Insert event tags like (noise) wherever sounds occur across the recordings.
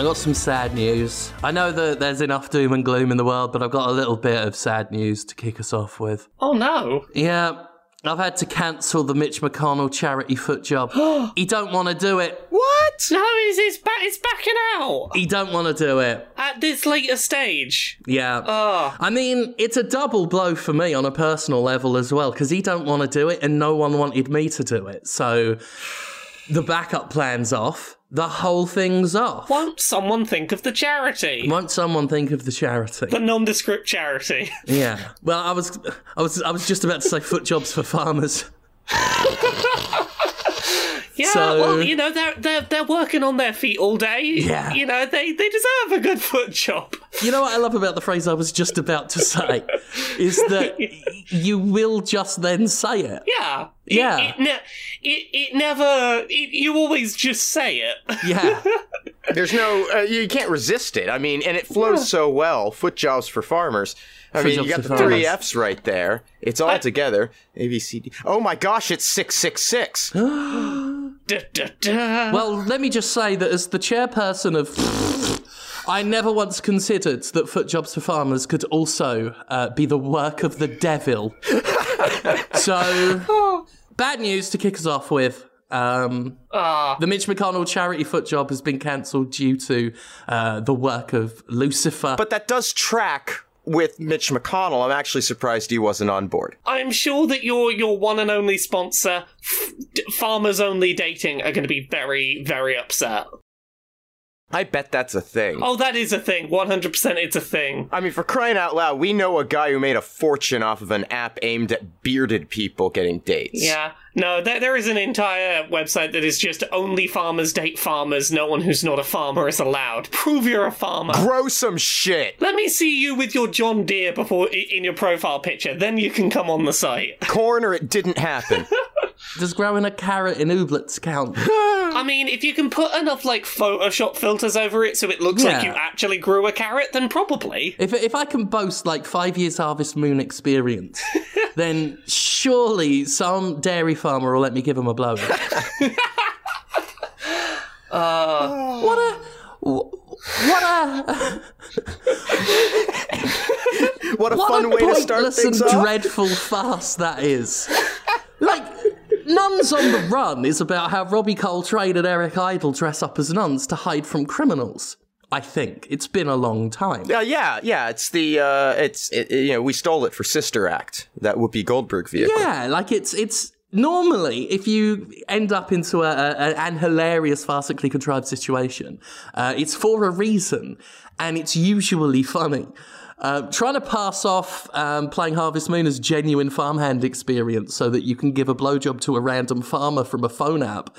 I got some sad news. I know that there's enough doom and gloom in the world, but I've got a little bit of sad news to kick us off with. Oh no. Yeah, I've had to cancel the Mitch McConnell charity foot job. (gasps) he don't want to do it. What? No, he's, he's, back, he's backing out He don't want to do it. at this later stage. Yeah. Oh. I mean, it's a double blow for me on a personal level as well, because he don't want to do it and no one wanted me to do it. So the backup plan's off. The whole thing's off. Won't someone think of the charity? Won't someone think of the charity? The nondescript charity. (laughs) Yeah. Well, I was, I was, I was just about to say foot jobs for farmers. Yeah, So- well, you know, they're, they're, they're working on their feet all day. Yeah. You know, they, they deserve a good foot job. You know what I love about the phrase I was just about to say is that (laughs) y- you will just then say it. Yeah. It- Yeah. It, ne- it, it never. It, you always just say it. Yeah. (laughs) There's no, uh, you can't resist it. I mean, and it flows so well. Foot jobs for farmers. I Foot mean, you got for the three. F's right there. It's all together. A, B, C, D. Oh my gosh, it's 666. (gasps) Da, da, da. Well, let me just say that as the chairperson of. I never once considered that foot jobs for farmers could also uh, be the work of the devil. (laughs) so, bad news to kick us off with. Um, the Mitch McConnell charity foot job has been cancelled due to uh, the work of Lucifer. But that does track with Mitch McConnell. I'm actually surprised he wasn't on board. I'm sure that your your one and only sponsor, F- D- Farmers Only Dating, are going to be very, very upset. I bet that's a thing. Oh, that is a thing. 100% it's a thing. I mean, for crying out loud, we know a guy who made a fortune off of an app aimed at bearded people getting dates. Yeah. No, there, there is an entire website that is just only farmers date farmers. No one who's not a farmer is allowed. Prove you're a farmer. Grow some shit. Let me see you with your John Deere before in your profile picture. Then you can come on the site. Corn or it didn't happen. (laughs) Does growing a carrot in Ooblets count? (laughs) I mean, if you can put enough like Photoshop filters over it so it looks like you actually grew a carrot, then probably. If, if I can boast like five years Harvest Moon experience, (laughs) then surely some dairy farmer will let me give him a blow. (laughs) uh, what a what a What a what fun a way to start pointless things and off. dreadful farce that is. Like. Nuns on the Run is about how Robbie Coltrane and Eric Idle dress up as nuns to hide from criminals. I think it's been a long time. Uh, yeah, yeah, it's the uh it's it, it- you know, we stole it for Sister Act, that Whoopi Goldberg vehicle. Yeah, like it's it's normally if you end up into a, a an hilarious, farcically contrived situation, uh, it's for a reason, and it's usually funny. Uh, trying to pass off um, playing Harvest Moon as genuine farmhand experience so that you can give a blowjob to a random farmer from a phone app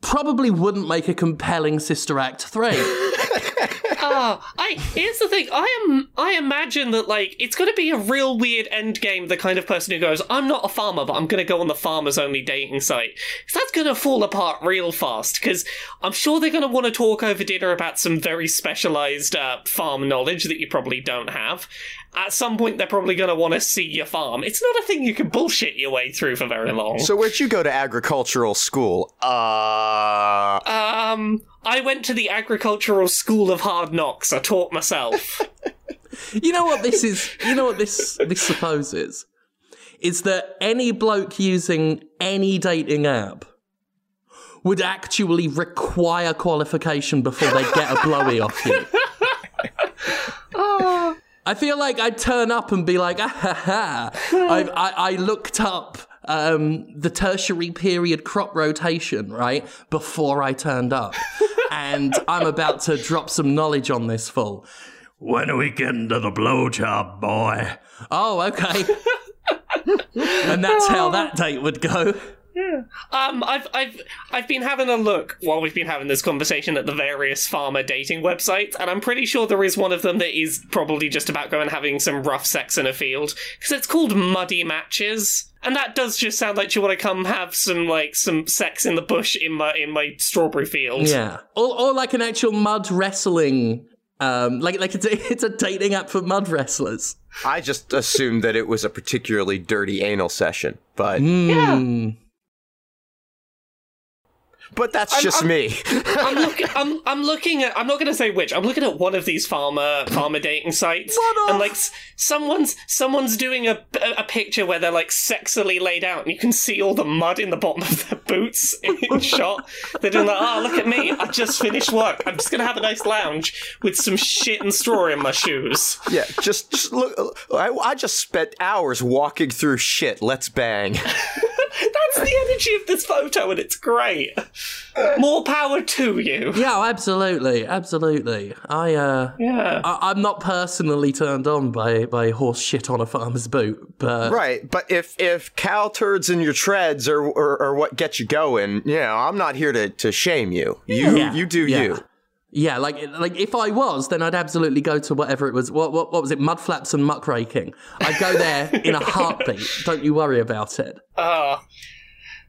probably wouldn't make a compelling Sister Act 3. (laughs) Ah, I here's the thing. I am I imagine that like it's going to be a real weird end game. The kind of person who goes, "I'm not a farmer, but I'm going to go on the farmers only dating site." 'Cause that's going to fall apart real fast. Because I'm sure they're going to want to talk over dinner about some very specialized uh, farm knowledge that you probably don't have. At some point, they're probably going to want to see your farm. It's not a thing you can bullshit your way through for very long. So where'd you go to agricultural school? Uh um, I went to the agricultural school of hard knocks. I taught myself. (laughs) You know what this is? You know what this this supposes? Is that any bloke using any dating app would actually require qualification before they get a blowy off you. (laughs) I feel like I'd turn up and be like, ah, ha, ha. I, I, I looked up um, the tertiary period crop rotation, right, before I turned up. (laughs) and I'm about to drop some knowledge on this fool. When are we getting to the blowjob, boy? Oh, okay. (laughs) and that's how that date would go. Um, I've I've I've been having a look while we've been having this conversation at the various farmer dating websites, and I'm pretty sure there is one of them that is probably just about going and having some rough sex in a field because it's called Muddy Matches, and that does just sound like you want to come have some like some sex in the bush in my in my strawberry field. Yeah. Or, or like an actual mud wrestling. Um, like like it's a, (laughs) it's a dating app for mud wrestlers. I just assumed that it was a particularly dirty anal session, but Hmm. But that's just me. (laughs) I'm looking. (laughs) I'm. I'm looking at. I'm not going to say which. I'm looking at one of these farmer farmer dating sites, What and like someone's someone's doing a a picture where they're like sexily laid out, and you can see all the mud in the bottom of their boots in (laughs) shot. They're doing like, oh, look at me! I just finished work. I'm just going to have a nice lounge with some shit and straw in my shoes. yeah, just, just look. I, I just spent hours walking through shit. Let's bang. That's the energy of this photo, and it's great. More power to you. Yeah, absolutely, absolutely. I uh, Yeah. I, I'm not personally turned on by by horse shit on a farmer's boot, but Right, but if if cow turds in your treads are, are, are what gets you going, you know, I'm not here to, to shame you. You Yeah. you do Yeah. you. Yeah, like like if I was, then I'd absolutely go to whatever it was. What what, what was it? Mud flaps and muckraking. I'd go there (laughs) in a heartbeat. Don't you worry about it. Uh,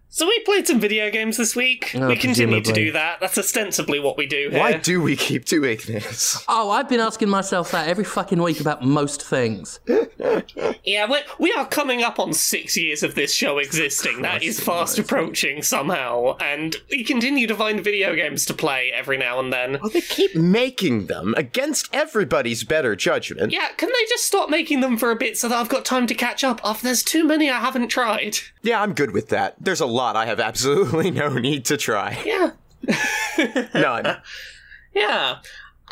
so we played some video games this week. Oh, we continue to do that. That's ostensibly what we do here. Why do we keep doing this? Oh, I've been asking myself that every fucking week about most things. (laughs) yeah, we we are coming up on six years of this show existing. That is fast approaching somehow, and we continue to find video games to play every now and then. Well, they keep making them against everybody's better judgment. Yeah, can they just stop making them for a bit so that I've got time to catch up? After there's too many I haven't tried. Yeah, I'm good with that. There's a lot I have (laughs) absolutely no need to try. Yeah, (laughs) None. yeah.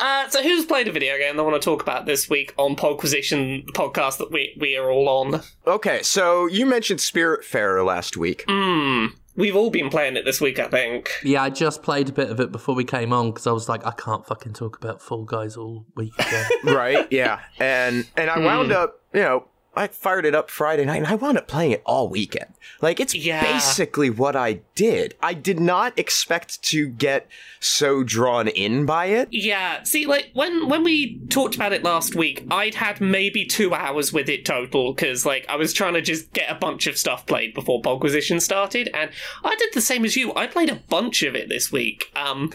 Uh, so who's played a video game they want to talk about this week on Podquisition, the podcast that we, we are all on? Okay, so you mentioned Spiritfarer last week. Hmm. We've all been playing it this week, I think. Yeah, I just played a bit of it before we came on because I was like, I can't fucking talk about Fall Guys all week again. (laughs) right? Yeah. And and I wound up, you know, I fired it up Friday night and I wound up playing it all weekend. Like it's Yeah. basically what I did. I did not expect to get so drawn in by it. Yeah, see, like when when we talked about it last week, I'd had maybe two hours with it total because, like, I was trying to just get a bunch of stuff played before Podquisition started, and I did the same as you. I played a bunch of it this week. Um,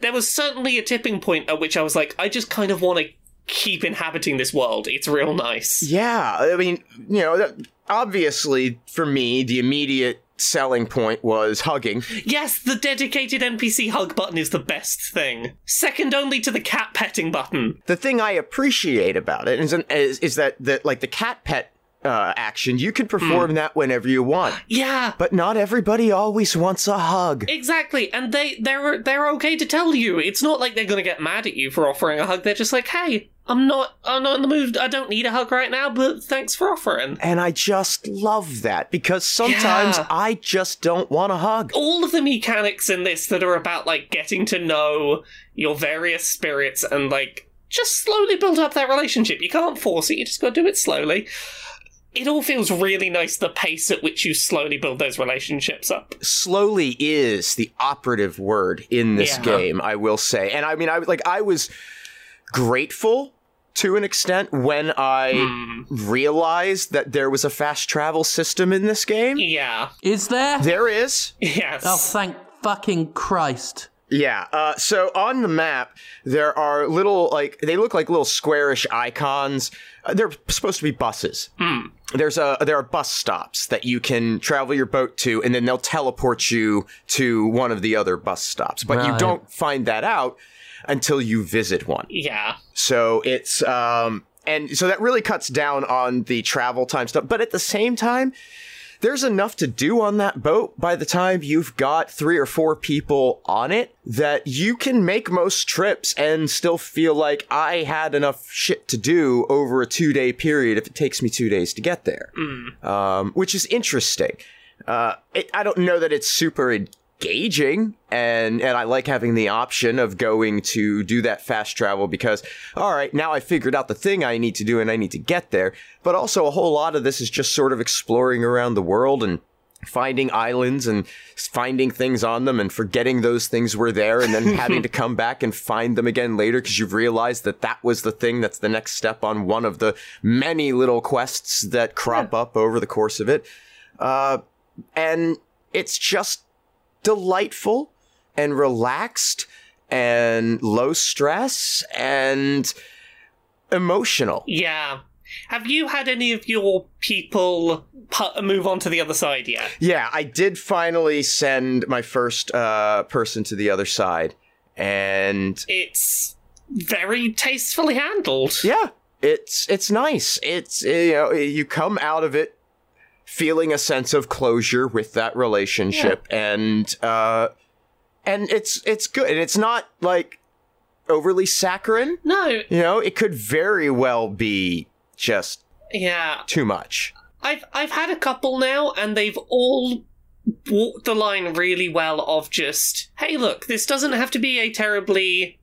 there was certainly a tipping point at which I was like, I just kind of want to keep inhabiting this world. It's real nice. Yeah, I mean, you know, obviously for me, the immediate selling point was hugging. Yes, the dedicated NPC hug button is the best thing. Second only to the cat petting button. The thing I appreciate about it is is, is that that like the cat pet uh, action, you can perform that whenever you want. Yeah, But not everybody always wants a hug. Exactly, and they they're they're okay to tell you. It's not like they're gonna get mad at you for offering a hug. They're just like, hey, I'm not I'm not in the mood. I don't need a hug right now, but thanks for offering. And I just love that because sometimes Yeah. I just don't want a hug. All of the mechanics in this that are about like getting to know your various spirits and like just slowly build up that relationship. You can't force it. You just got to do it slowly. It all feels really nice. The pace at which you slowly build those relationships up. Slowly is the operative word in this Yeah. game, I will say. And I mean, I like I was grateful to an extent when I Hmm. realized that there was a fast travel system in this game. Yeah. Is there? There is. Yes. Oh, thank fucking Christ. Yeah. Uh, so on the map, there are little like they look like little squarish icons. Uh, they're supposed to be buses. There's a there are bus stops that you can travel your boat to, and then they'll teleport you to one of the other bus stops. But you don't find that out until you visit one. yeah. So it's um and so that really cuts down on the travel time stuff. But at the same time, there's enough to do on that boat by the time you've got three or four people on it that you can make most trips and still feel like I had enough shit to do over a two day period if it takes me two days to get there. Um, which is interesting. Uh, it, I don't know that it's super engaging, and and I like having the option of going to do that fast travel because all right, now I figured out the thing I need to do and I need to get there. But also, a whole lot of this is just sort of exploring around the world and finding islands and finding things on them and forgetting those things were there and then having to (laughs) come back and find them again later because you've realized that that was the thing that's the next step on one of the many little quests that crop up over the course of it. Uh, and it's just delightful and relaxed and low stress and emotional. Yeah. Have you had any of your people pu- move on to the other side yet? Yeah, I did finally send my first uh, person to the other side, and It's very tastefully handled. yeah, it's it's nice. It's you know you come out of it feeling a sense of closure with that relationship, and uh, and it's it's good. And it's not like overly saccharine. No, You know, it could very well be just yeah. too much. I've I've had a couple now, and they've all walked the line really well of just, hey, look, this doesn't have to be a terribly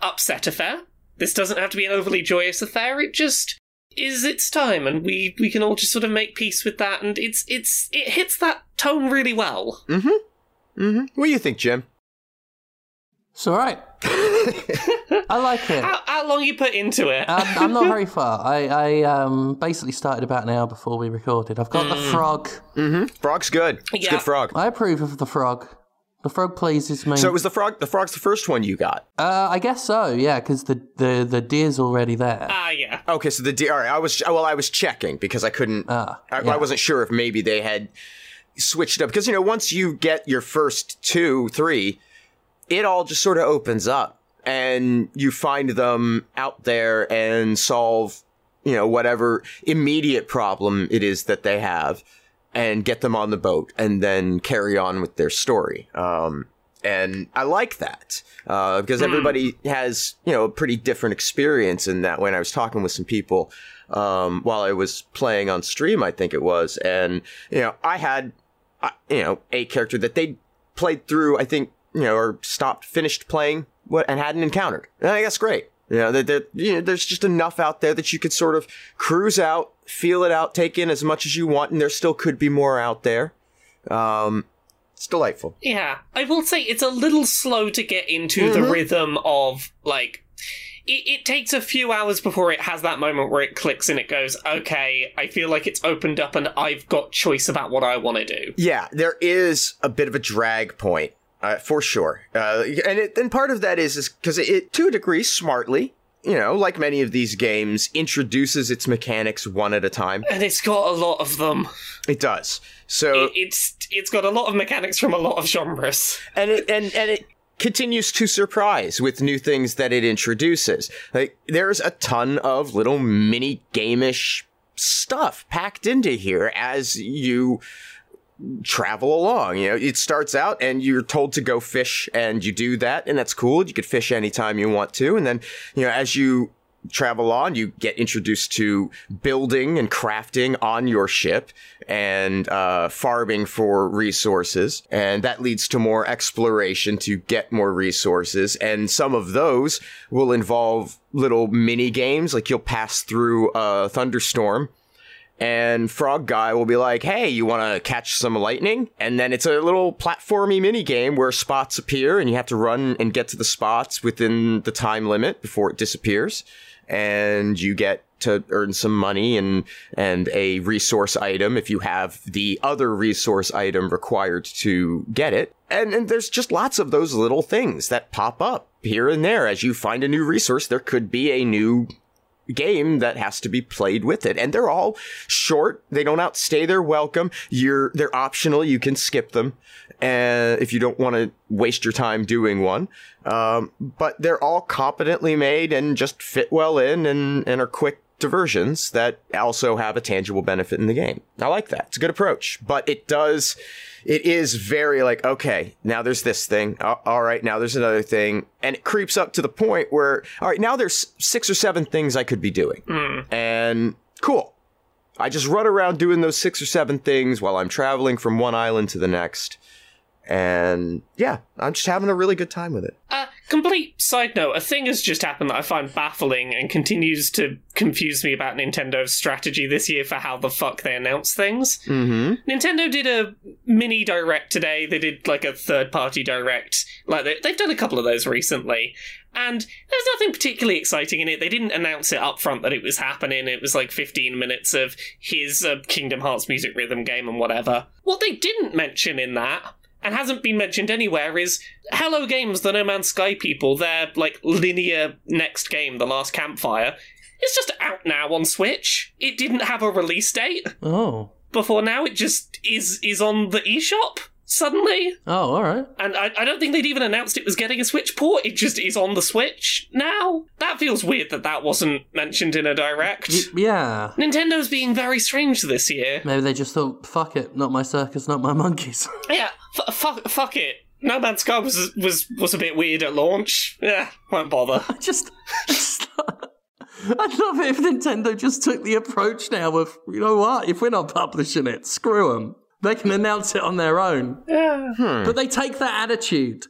upset affair. This doesn't have to be an overly joyous affair. It just is its time, and we we can all just sort of make peace with that. And it's it's it hits that tone really well. Mm-hmm. Mm-hmm. What do you think, Jim? It's all right. (laughs) I like it. How, how long you put into it? Um, I'm not (laughs) very far. I, I um, basically started about an hour before we recorded. I've got the frog. Mm-hmm. Frog's good. It's a Yeah. good frog. I approve of the frog. The frog plays pleases me. So it was the frog. The frog's the first one you got. uh, I guess so. Yeah, because the, the the deer's already there. Ah, yeah. Okay, so the deer. All right, I was well. I was checking because I couldn't. Ah, I, yeah. I wasn't sure if maybe they had switched up because you know once you get your first two, three, it all just sort of opens up and you find them out there and solve you know whatever immediate problem it is that they have and get them on the boat and then carry on with their story. Um, and I like that uh, because everybody has you know a pretty different experience in that. When I was talking with some people um, while I was playing on stream, I think it was, and you know I had uh, you know a character that they played through. I think you know or stopped, finished playing what and hadn't encountered. And I guess great. You know, that, that you know, there's just enough out there that you could sort of cruise out, feel it out, take in as much as you want, and there still could be more out there. Um, it's delightful. Yeah, I will say it's a little slow to get into the rhythm of like. It, it takes a few hours before it has that moment where it clicks and it goes, okay, I feel like it's opened up and I've got choice about what I want to do. Yeah, there is a bit of a drag point uh, for sure, uh, and it, and part of that is is because it, it, to a degree, smartly, you know, like many of these games, introduces its mechanics one at a time. And it's got a lot of them. It does. So It, it's it's got a lot of mechanics from a lot of genres. and it and and it continues to surprise with new things that it introduces. Like there's a ton of little mini gameish stuff packed into here as you travel along. You know, it starts out and you're told to go fish and you do that and that's cool. You could fish anytime you want to. And then, you know, as you travel on, you get introduced to building and crafting on your ship and uh, farming for resources. And that leads to more exploration to get more resources. And some of those will involve little mini games, like you'll pass through a thunderstorm and Frog Guy will be like, "Hey, you want to catch some lightning?" And then it's a little platformy mini game where spots appear, and you have to run and get to the spots within the time limit before it disappears, and you get to earn some money and and a resource item if you have the other resource item required to get it. And, and there's just lots of those little things that pop up here and there as you find a new resource. There could be a new game that has to be played with it. And they're all short. They don't outstay their welcome. You're they're optional. You can skip them and if you don't want to waste your time doing one. Um, but they're all competently made and just fit well in and, and are quick diversions that also have a tangible benefit in the game. I like that. It's a good approach. But it does it is very like okay now there's this thing all right now there's another thing and it creeps up to the point where all right now there's six or seven things i could be doing. And cool. I just run around doing those six or seven things while i'm traveling from one island to the next. And yeah i'm just having a really good time with it. Uh, complete side note, a thing has just happened that I find baffling and continues to confuse me about Nintendo's strategy this year for how the fuck they announce things. mm-hmm Nintendo did a mini direct today. They did like a third party direct. Like they, they've done a couple of those recently. And there's nothing particularly exciting in it. They didn't announce it up front that it was happening. It was like 15 minutes of here's a Kingdom Hearts music rhythm game and whatever. What they didn't mention in that, and hasn't been mentioned anywhere, is Hello Games, the No Man's Sky people, their like linear next game, The Last Campfire, It's just out now on Switch. It didn't have a release date Oh. before now. It just is is on the eShop suddenly. Oh, all right. And I, I don't think they'd even announced it was getting a Switch port. It just is on the Switch now. That feels weird that that wasn't mentioned in a direct. Y- yeah. Nintendo's being very strange this year. Maybe they just thought, fuck it, not my circus, not my monkeys. (laughs) Yeah, f- fuck, fuck it. No Man's Sky was was was a bit weird at launch. Yeah, won't bother. (laughs) I just, just (laughs) I'd love it if Nintendo just took the approach now of, you know what, if we're not publishing it, screw them. They can announce it on their own. Yeah. Hmm. But they take that attitude,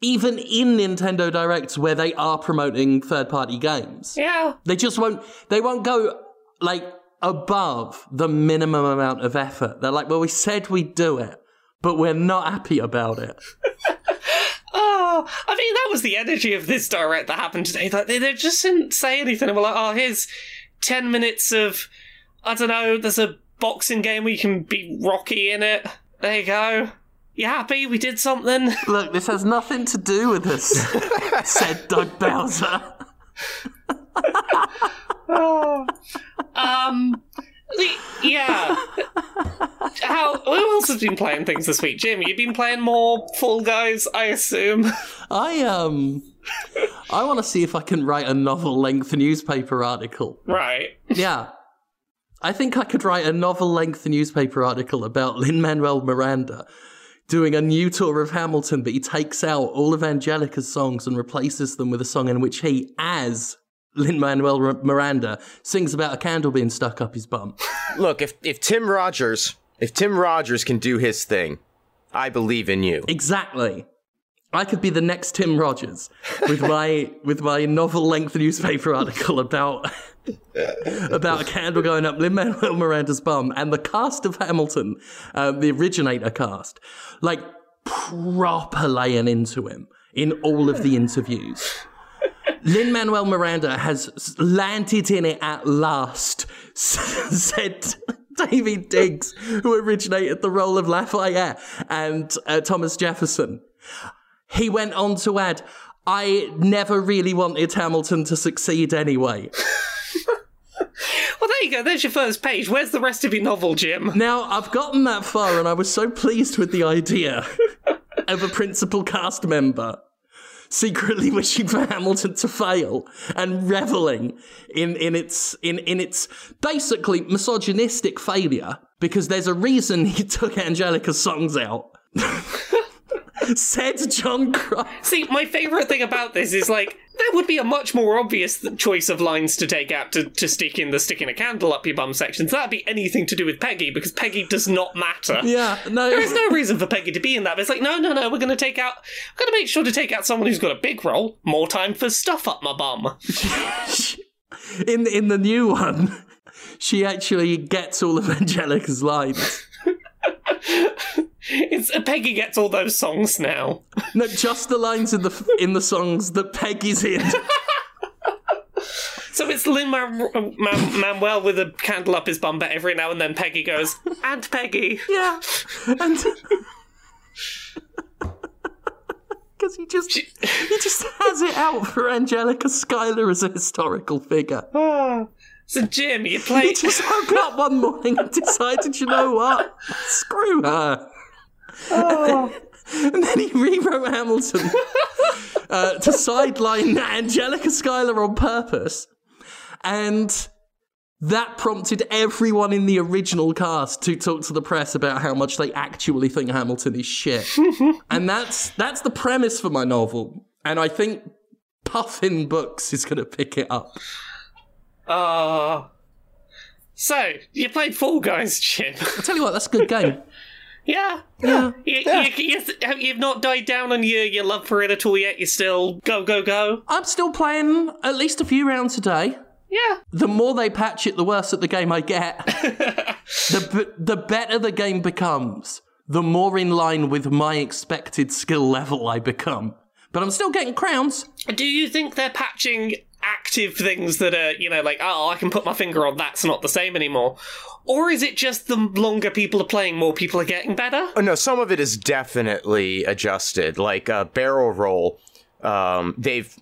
even in Nintendo Directs where they are promoting third party games. Yeah. They just won't, they won't go like above the minimum amount of effort. They're like, well, we said we'd do it, but we're not happy about it. (laughs) Oh, I mean, that was the energy of this direct that happened today. Like, they, they just didn't say anything. They were like, oh, here's 10 minutes of, I don't know, there's a boxing game where you can beat Rocky in it. There you go. You happy? We did something. (laughs) Look, this has nothing to do with us, (laughs) said Doug Bowser. (laughs) Um, the- yeah. How? Who else has been playing things this week? Jim, you've been playing more Fall Guys, I assume. I um I want to see if I can write a novel length newspaper article. right. Yeah. I think I could write a novel length newspaper article about Lin Manuel Miranda doing a new tour of Hamilton, but he takes out all of Angelica's songs and replaces them with a song in which he, as Lin Manuel Miranda, sings about a candle being stuck up his bum. (laughs) Look, if if Tim Rogers, if Tim Rogers can do his thing, I believe in you. Exactly. I could be the next Tim Rogers with (laughs) my with my novel length newspaper article about about a candle going up Lin Manuel Miranda's bum and the cast of Hamilton, uh, the originator cast, like proper laying into him in all of the (laughs) interviews. Lin Manuel Miranda has landed in it at last, (laughs) said Daveed Diggs, who originated the role of Lafayette, and uh, Thomas Jefferson. He went on to add, I never really wanted Hamilton to succeed anyway. (laughs) Well, there you go. There's your first page. Where's the rest of your novel, Jim? Now, I've gotten that far and I was so pleased with the idea (laughs) of a principal cast member secretly wishing for Hamilton to fail and reveling in, in its in, in its basically misogynistic failure because there's a reason he (laughs) took Angelica's songs out. (laughs) Said John Cross. See, my favourite thing about this is like that would be a much more obvious choice of lines to take out to, to stick in the sticking a candle up your bum sections. That'd be anything to do with Peggy because Peggy does not matter. Yeah, no. There is no reason for Peggy to be in that. But it's like, no, no, no, we're going to take out, we're going to make sure to take out someone who's got a big role. More time for stuff up my bum. (laughs) in in the new one, she actually gets all of Angelica's lines. (laughs) It's Peggy gets all those songs now. No, just the lines in the in the songs that Peggy's in. So it's Lin Man- Man- Manuel with a candle up his bum, but every now and then Peggy goes, and Peggy. Yeah, and (laughs) because he just he just has it out for Angelica Schuyler as a historical figure. Ah. So Jim, you play. He just woke up one morning and decided, you know what, screw her. (laughs) And then he rewrote Hamilton uh, to sideline Angelica Schuyler on purpose. And that prompted everyone in the original cast to talk to the press about how much they actually think Hamilton is shit. (laughs) and that's that's the premise for my novel. And I think Puffin Books is going to pick it up. Uh, so you played Fall Guys, Jim. I tell you what, that's a good game. (laughs) yeah. Yeah. You, you, you, you've not died down on your, your love for it at all yet. You're still go, go, go. I'm still playing at least a few rounds a day. Yeah. The more they patch it, the worse at the game I get. (laughs) the the better the game becomes, the more in line with my expected skill level I become. But I'm still getting crowns. Do you think they're patching active things that are, you know, like, oh, I can put my finger on that's not the same anymore? Or is it just the longer people are playing, more people are getting better? Oh, no, some of it is definitely adjusted. Like uh, barrel roll, um, they've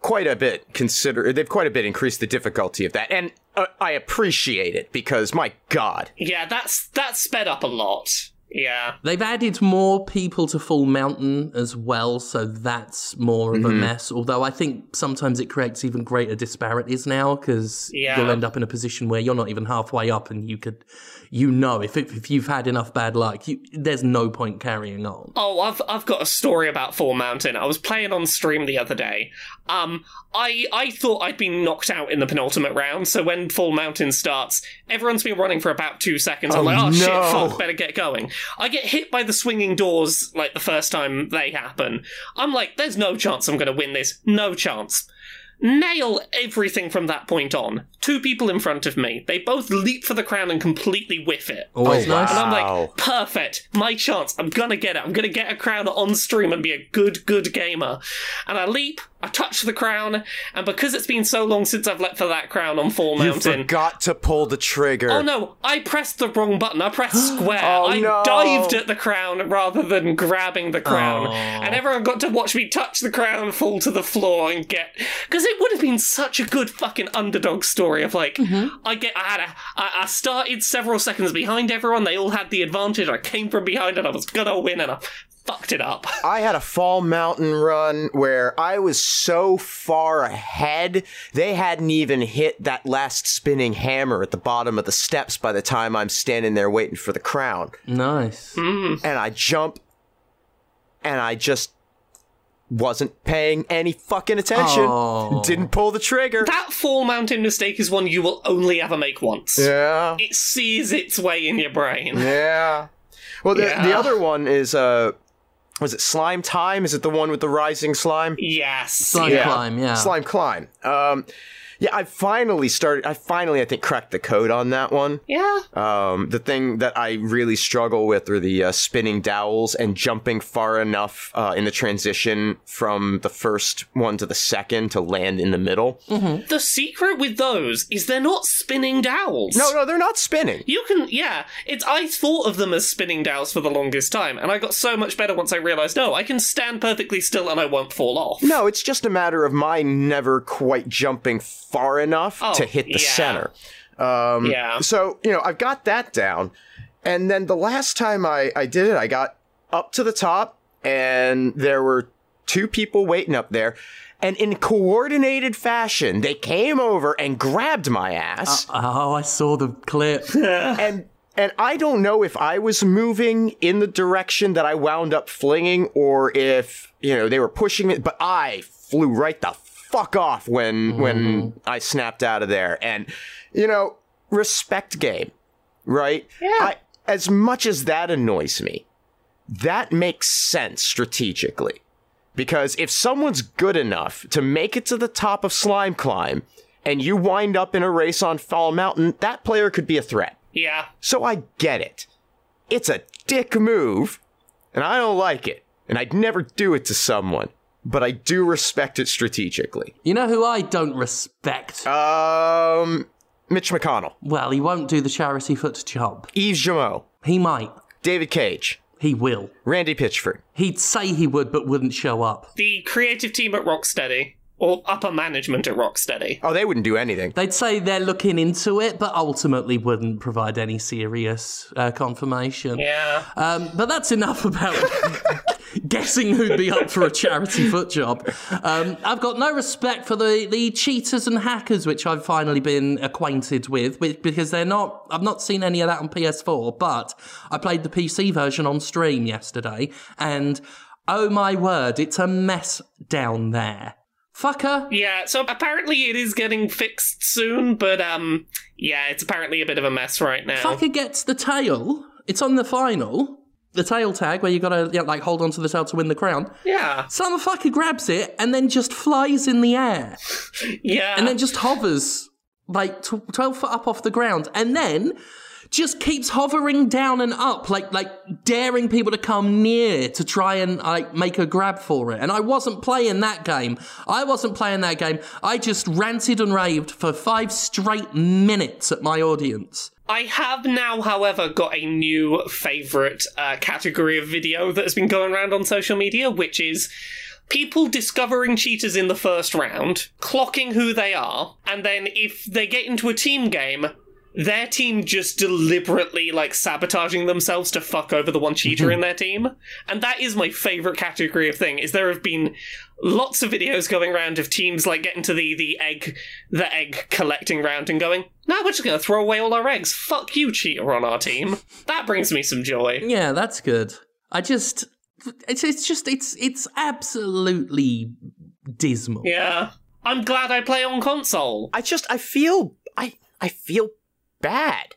quite a bit consider they've quite a bit increased the difficulty of that, and uh, I appreciate it because my God, Yeah, that's that's sped up a lot. Yeah. They've added more people to Fall Mountain as well, so that's more of a mess. Although I think sometimes it creates even greater disparities now because Yeah. you'll end up in a position where you're not even halfway up, and you could, you know, if if you've had enough bad luck, you, there's no point carrying on. Oh, I've I've got a story about Fall Mountain. I was playing on stream the other day. Um, I I thought I'd been knocked out in the penultimate round. So when Fall Mountain starts, everyone's been running for about two seconds. I'm Oh, like, oh shit, fuck, better get going. I get hit by the swinging doors like the first time they happen. I'm like, there's no chance I'm going to win this. No chance. Nail everything from that point on. Two people in front of me. They both leap for the crown and completely whiff it. Always Oh, nice. And I'm like, perfect, my chance. I'm gonna get it. I'm gonna get a crown on stream and be a good, good gamer. And I leap, I touched the crown, and because it's been so long since I've leapt for that crown on Full you Mountain. forgot to pull the trigger. Oh no, I pressed the wrong button. I pressed (gasps) square. Oh, I no. dived at the crown rather than grabbing the crown. Oh. And everyone got to watch me touch the crown, fall to the floor, and get. Because it would have been such a good fucking underdog story of like, mm-hmm. I get. I had a. I, I started several seconds behind everyone. They all had the advantage. I came from behind and I was gonna win, and I fucked it up. (laughs) I had a fall mountain run where I was so far ahead, they hadn't even hit that last spinning hammer at the bottom of the steps by the time I'm standing there waiting for the crown. Nice. And I jump, and I just wasn't paying any fucking attention. Oh. Didn't pull the trigger. That Fall Mountain mistake is one you will only ever make once. Yeah. It sees its way in your brain. Yeah. Well, the, the other one is, uh, was it Slime Time? Is it the one with the rising slime? Yes. Slime yeah. climb, yeah. Slime Climb. Um, yeah, I finally started. I finally, I think, cracked the code on that one. Yeah. Um, the thing that I really struggle with are the uh, spinning dowels and jumping far enough uh, in the transition from the first one to the second to land in the middle. The secret with those is they're not spinning dowels. No, no, they're not spinning. You can, yeah. It's I thought of them as spinning dowels for the longest time, and I got so much better once I realized, no, I can stand perfectly still and I won't fall off. No, it's just a matter of my never quite jumping far enough Oh, to hit the yeah. center. Um, Yeah. So, you know, I've got that down. And then the last time I, I did it, I got up to the top and there were two people waiting up there. And in coordinated fashion, they came over and grabbed my ass. Oh, I saw the clip. (laughs) and and I don't know if I was moving in the direction that I wound up flinging or if, you know, they were pushing me, but I flew right the fuck off when when mm-hmm. I snapped out of there. And you know, respect game, right? Yeah. I, as much as that annoys me, that makes sense strategically. Because if someone's good enough to make it to the top of Slime Climb and you wind up in a race on Fall Mountain, that player could be a threat. Yeah. So I get it. It's a dick move, and I don't like it. And I'd never do it to someone, but I do respect it strategically. You know who I don't respect? Um, Mitch McConnell, well, he won't do the charity foot job. Yves Guillemot, He might. David Cage, He will. Randy Pitchford. He'd say he would, but wouldn't show up. The creative team at Rocksteady, or upper management at Rocksteady. Oh, they wouldn't do anything. They'd say they're looking into it, but ultimately wouldn't provide any serious uh, confirmation. Yeah. Um, but that's enough about (laughs) guessing who'd be up for a charity foot job. Um, I've got no respect for the, the cheaters and hackers, which I've finally been acquainted with, with, because they're not. I've not seen any of that on PS4, but I played the PC version on stream yesterday, and oh my word, it's a mess down there. Fucker. Yeah, so apparently it is getting fixed soon, but um yeah, it's apparently a bit of a mess right now. Fucker gets the tail. It's on the final. The tail tag where you gotta yeah, like hold on to the tail to win the crown. Yeah. Some fucker grabs it and then just flies in the air (laughs) Yeah. and then just hovers like tw- 12 foot up off the ground and then just keeps hovering down and up like like daring people to come near to try and like make a grab for it and i wasn't playing that game i wasn't playing that game i just ranted and raved for five straight minutes at my audience I have now, however, got a new favourite uh, category of video that has been going around on social media, which is people discovering cheaters in the first round, clocking who they are, and then if they get into a team game, their team just deliberately like sabotaging themselves to fuck over the one cheater in (laughs) their team. And that is my favorite category of thing. Is there have been lots of videos going around of teams like getting to the the egg the egg collecting round and going, "No, we're just going to throw away all our eggs. Fuck you, cheater on our team." That brings me some joy. Yeah, that's good. I just it's it's just it's it's absolutely dismal. Yeah. I'm glad I play on console. I just I feel I I feel bad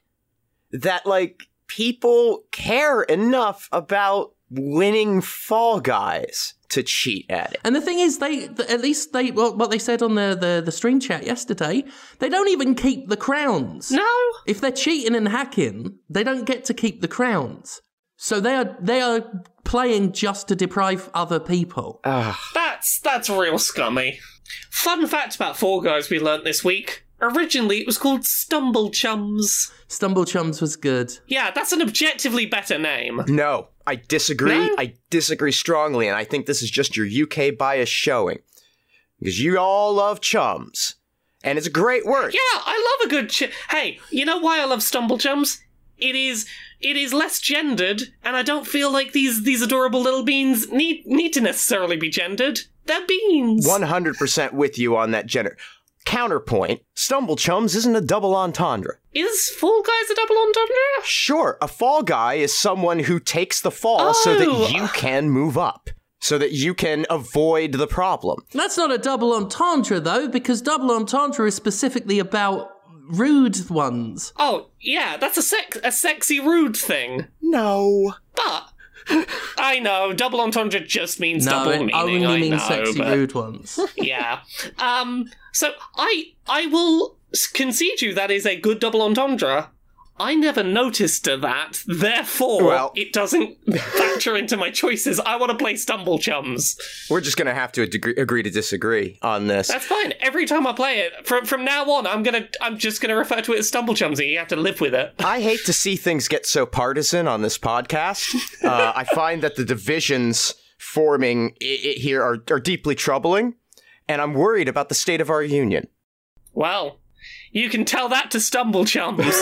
that like people care enough about winning Fall Guys to cheat at it. And the thing is, they at least they well, what they said on the, the the stream chat yesterday, they don't even keep the crowns. No. If they're cheating and hacking, they don't get to keep the crowns. So they are they are playing just to deprive other people. That's that's real scummy. Fun fact about Fall Guys we learnt this week. Originally it was called Stumble Chums. Stumble Chums was good. Yeah, that's an objectively better name. No, I disagree. No? I disagree strongly, and I think this is just your UK bias showing. Because you all love chums. And it's a great word. Yeah, I love a good ch- Hey, you know why I love Stumble Chums? It is it is less gendered, and I don't feel like these these adorable little beans need need to necessarily be gendered. They're beans. 100% with you on that gender. Counterpoint Stumble Chums isn't a double entendre. Is Fall Guys a double entendre? Sure, a fall guy is someone who takes the fall so Oh. that you can move up, so that you can avoid the problem. That's not a double entendre though, because double entendre is specifically about rude ones. Oh, yeah, that's a sex a sexy rude thing. No. But (laughs) I know double entendre just means No, double meaning. only I means know, sexy but- rude ones. (laughs) yeah. Um. So I I will concede you that is a good double entendre. I never noticed that, therefore Well- it doesn't factor into my choices. I want to play Stumble Chums. We're just gonna have to agree, agree to disagree on this. That's fine. Every time I play it, from from now on, I'm gonna I'm just gonna refer to it as Stumble Chums, and you have to live with it. I hate to see things get so partisan on this podcast. (laughs) Uh, I find that the divisions forming here are, are deeply troubling, and I'm worried about the state of our union. Well, you can tell that to Stumble Chums. (laughs)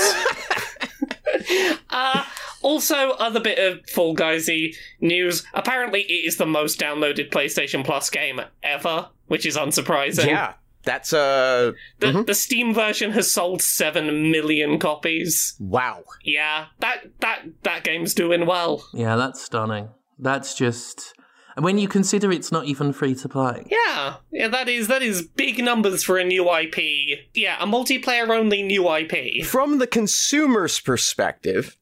uh, also, other bit of Fall Guysy news. Apparently, it is the most downloaded PlayStation Plus game ever, which is unsurprising. Yeah, that's uh, The, the Steam version has sold seven million copies. wow. Yeah, that that that game's doing well. yeah, that's stunning. That's just when you consider it's not even free to play. Yeah, yeah, that is that is big numbers for a new IP. Yeah, a multiplayer only new IP. From the consumer's perspective,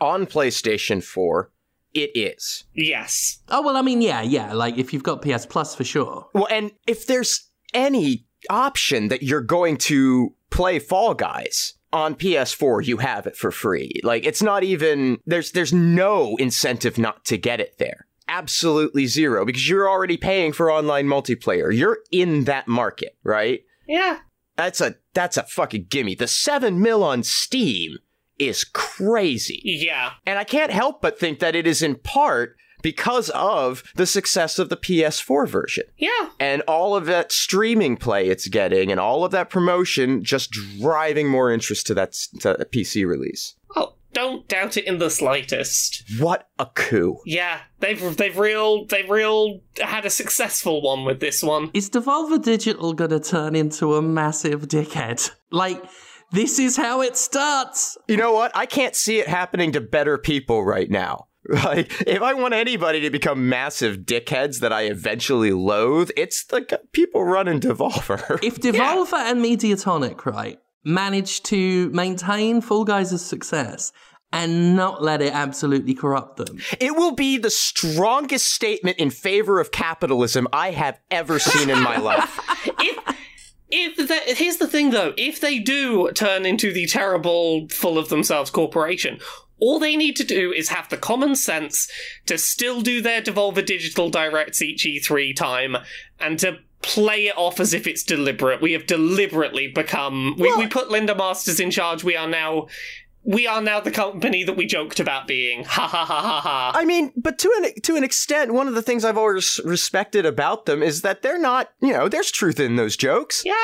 on PlayStation 4, it is. Yes. Oh well, I mean, yeah, yeah. Like if you've got PS Plus for sure. Well, and if there's any option that you're going to play Fall Guys on PS4, you have it for free. Like it's not even there's there's no incentive not to get it there. Absolutely zero because you're already paying for online multiplayer. You're in that market, right? Yeah. That's a that's a fucking gimme. The 7 mil on Steam is crazy. Yeah. And I can't help but think that it is in part because of the success of the PS4 version Yeah. and all of that streaming play it's getting and all of that promotion just driving more interest to that to a PC release. Don't doubt it in the slightest. What a coup. Yeah, they've they've real they've real had a successful one with this one. Is Devolver Digital gonna turn into a massive dickhead? Like this is how it starts. You know what? I can't see it happening to better people right now. (laughs) Like, if I want anybody to become massive dickheads that I eventually loathe, it's the people running Devolver. If (laughs) Devolver and Mediatonic, right, manage to maintain Fall Guys' success and not let it absolutely corrupt them, It will be the strongest statement in favor of capitalism I have ever seen in my life. (laughs) if if the, here's the thing though, if they do turn into the terrible, full of themselves corporation, all they need to do is have the common sense to still do their Devolver Digital Directs each E3 time and to play it off as if it's deliberate. We have deliberately become. We, we put Linda Masters in charge. We are now we are now the company that we joked about being. (laughs) Ha ha ha ha ha. I mean, but to an to an extent, one of the things I've always respected about them is that they're not, you know, there's truth in those jokes. Yeah.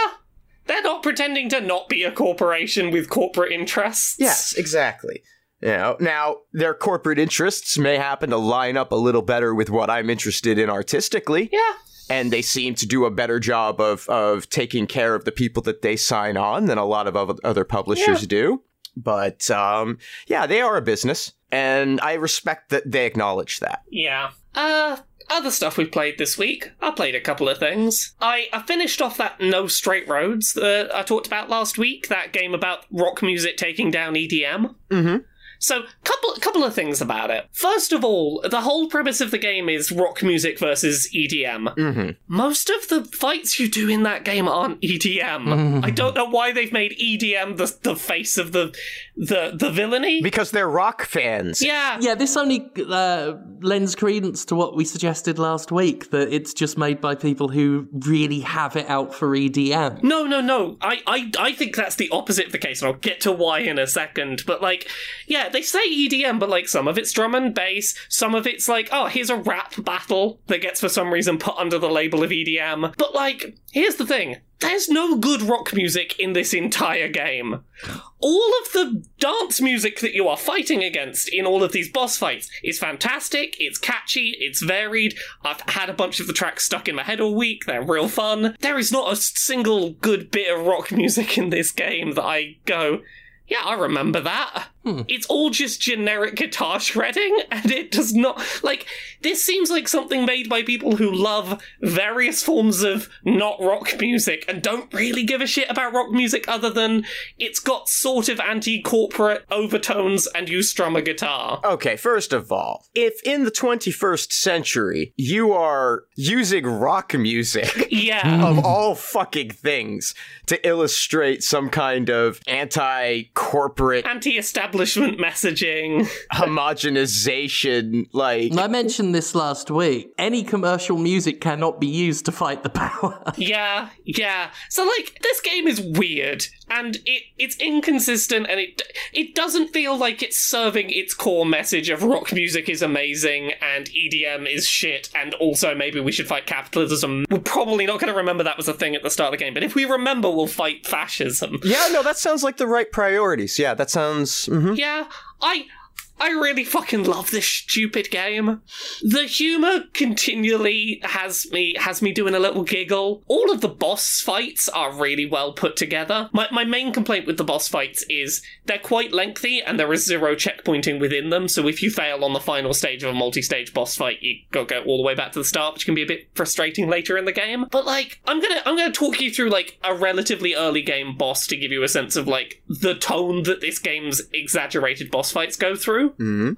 They're not pretending to not be a corporation with corporate interests. Yes, exactly. You know, now their corporate interests may happen to line up a little better with what I'm interested in artistically. Yeah. And they seem to do a better job of of taking care of the people that they sign on than a lot of oth- other publishers Yeah. do. But um, yeah, they are a business, and I respect that they acknowledge that. Yeah. Uh, other stuff we've played this week. I played a couple of things. I, I finished off that No Straight Roads that I talked about last week, that game about rock music taking down EDM. Mm-hmm. So, couple couple of things about it. First of all, the whole premise of the game is rock music versus EDM. Mm-hmm. Most of the fights you do in that game aren't EDM. I don't know why they've made EDM the the face of the the the villainy. Because they're rock fans. yeah, Yeah, this only uh, lends credence to what we suggested last week that it's just made by people who really have it out for EDM. No, no, no. I, I, I think that's the opposite of the case, and I'll get to why in a second. But like, yeah, they say EDM, but like some of it's drum and bass, some of it's like, oh, here's a rap battle that gets for some reason put under the label of EDM. But like, here's the thing. There's no good rock music in this entire game. All of the dance music that you are fighting against in all of these boss fights is fantastic, it's catchy, it's varied. I've had a bunch of the tracks stuck in my head all week, they're real fun. There is not a single good bit of rock (laughs) music in this game that I go, yeah, I remember that. It's all just generic guitar (laughs) shredding, and it does not. Like, this seems like something made by people who love various forms of not rock music and don't really give a shit about rock music other than it's got sort of anti corporate overtones and you strum a guitar. Okay, first of all, if in the 21st century you are using rock music (laughs) Yeah. of all fucking things to illustrate some kind of anti corporate Anti establishment (laughs) messaging. homogenization, like. I mentioned this last week. Any commercial music cannot be used to fight the power. Yeah, yeah. So like this game is weird and it it's inconsistent and it it doesn't feel like it's serving its core message of rock music is amazing and EDM is shit and also maybe we should fight capitalism. We're probably not going to remember that was a thing at the start of the game, but if we remember we'll fight fascism. yeah, no, that sounds like the right priorities. Yeah, that sounds. mhm. Yeah, I I really fucking love this stupid game. The humor continually has me has me doing a little giggle. All of the boss fights are really well put together. My my main complaint with the boss fights is they're quite lengthy and there is zero checkpointing within them. So if you fail on the final stage of a multi-stage boss fight, you got to go all the way back to the start, which can be a bit frustrating later in the game. But like, I'm gonna I'm gonna talk you through like a relatively early game boss to give you a sense of like the tone that this game's exaggerated boss fights go through.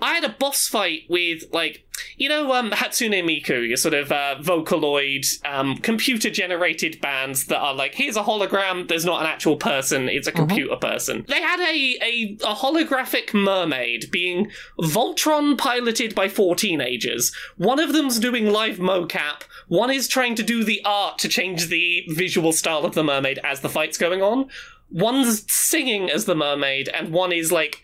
I had a boss fight with like you know um Hatsune Miku, your sort of uh, Vocaloid um computer generated bands that are like here's a hologram, there's not an actual person, it's a computer person. They had a, a a holographic mermaid being Voltron piloted by four teenagers. One of them's doing live mocap, one is trying to do the art to change the visual style of the mermaid as the fight's going on. One's singing as the mermaid, and one is like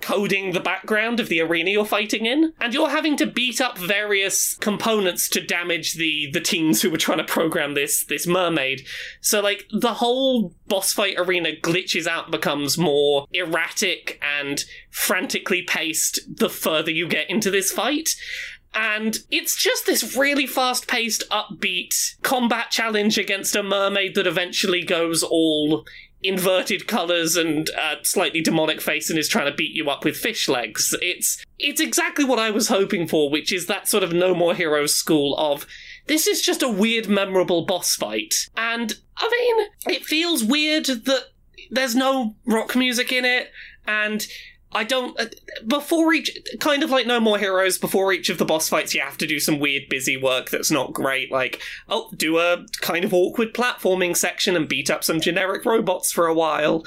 coding the background of the arena you're fighting in, and you're having to beat up various components to damage the the teens who were trying to program this this mermaid. So like the whole boss fight arena glitches out, becomes more erratic and frantically paced the further you get into this fight. And it's just this really fast paced, upbeat combat challenge against a mermaid that eventually goes all inverted colors and a slightly demonic face and is trying to beat you up with fish legs. It's it's exactly what I was hoping for, which is that sort of no more heroes school of this is just a weird memorable boss fight. And I mean, it feels weird that there's no rock music in it and I don't. Uh, before each. Kind of like No More Heroes, before each of the boss fights, you have to do some weird, busy work that's not great. Like, oh, do a kind of awkward platforming section and beat up some generic robots for a while.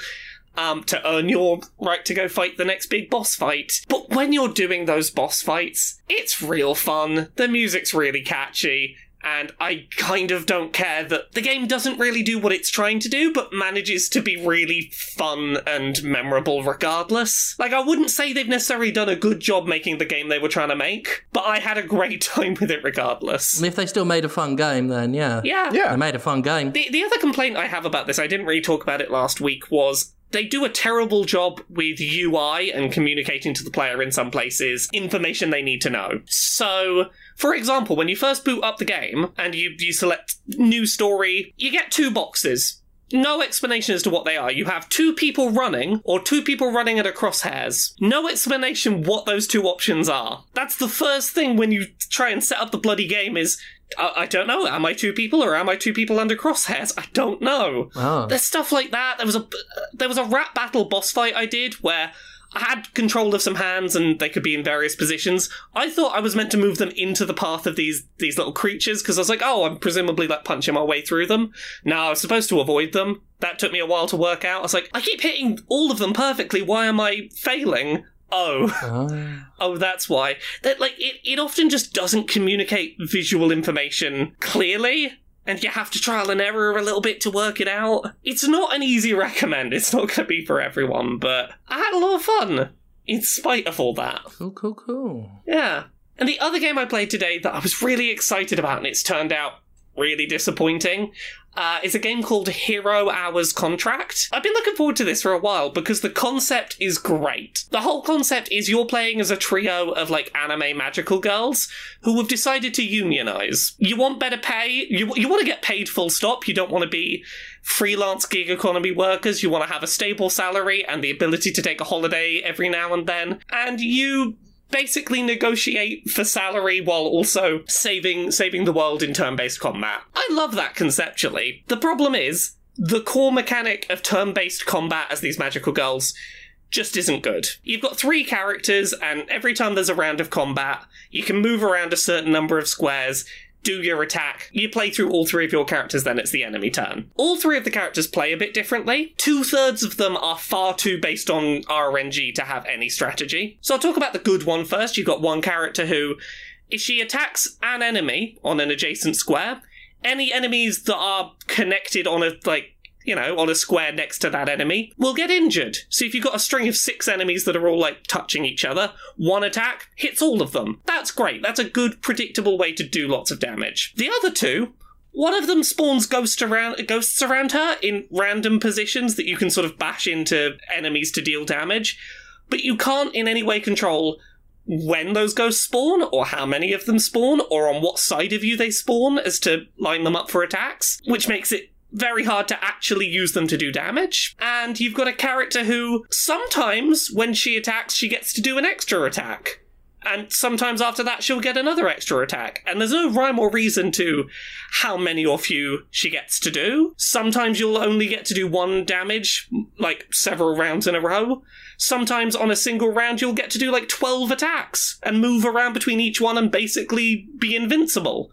Um, to earn your right to go fight the next big boss fight. But when you're doing those boss fights, it's real fun. The music's really catchy. And I kind of don't care that the game doesn't really do what it's trying to do, but manages to be really fun and memorable regardless. Like, I wouldn't say they've necessarily done a good job making the game they were trying to make, but I had a great (laughs) time with it regardless. If they still made a fun game, then yeah. Yeah. Yeah. They made a fun game. The, the other complaint I have about this, I didn't really talk about it last week, was they do a terrible job with UI and communicating to the player in some places information they need to know. So, for example, when you first boot up the game and you, you select new story, you get two boxes. No explanation as to what they are. You have two people running or two people running at a crosshairs. No explanation what those two options are. That's the first thing when you try and set up the bloody game is I, I don't know. Am I two people or am I two people under crosshairs? I don't know. Oh. There's stuff like that. There was a there was a rap battle boss fight I did where I had control of some hands and they could be in various positions. I thought I was meant to move them into the path of these these little creatures because I was like, oh, I'm presumably like punching my way through them. Now I was supposed to avoid them. That took me a while to work out. I was like, I keep hitting all of them perfectly. Why am I failing? Oh. Oh. Oh, that's why. That like it, it often just doesn't communicate visual information clearly. And you have to trial and error a little bit to work it out. It's not an easy recommend. It's not going to be for everyone, but I had a lot of fun in spite of all that. Cool, cool, cool. Yeah. And the other game I played today that I was really excited about and it's turned out really disappointing uh, is a game called Hero Hours Contract. I've been looking forward to this for a while because the concept is great. The whole concept is you're playing as a trio of like anime magical girls who have decided to unionize. You want better pay, you, you want to get paid full stop, you don't want to be freelance gig economy workers, you want to have a stable salary and the ability to take a holiday every now and then, and you basically negotiate for salary while also saving saving the world in turn-based combat. I love that conceptually. The problem is the core mechanic of turn-based combat as these magical girls just isn't good. You've got three characters, and every time there's a round of combat, you can move around a certain number of squares, do your attack. You play through all three of your characters, then it's the enemy turn. All three of the characters play a bit differently. Two thirds of them are far too based on RNG to have any strategy. So I'll talk about the good one first. You've got one character who, if she attacks an enemy on an adjacent square, any enemies that are connected on a, like, you know, on a square next to that enemy, will get injured. So if you've got a string of six enemies that are all like touching each other, one attack hits all of them. That's great. That's a good, predictable way to do lots of damage. The other two, one of them spawns ghost around, ghosts around her in random positions that you can sort of bash into enemies to deal damage, but you can't in any way control when those ghosts spawn, or how many of them spawn, or on what side of you they spawn as to line them up for attacks, which makes it very hard to actually use them to do damage. And you've got a character who sometimes when she attacks, she gets to do an extra attack. And sometimes after that, she'll get another extra attack. And there's no rhyme or reason to how many or few she gets to do. Sometimes you'll only get to do one damage, like several rounds in a row. Sometimes on a single round, you'll get to do like 12 attacks and move around between each one and basically be invincible.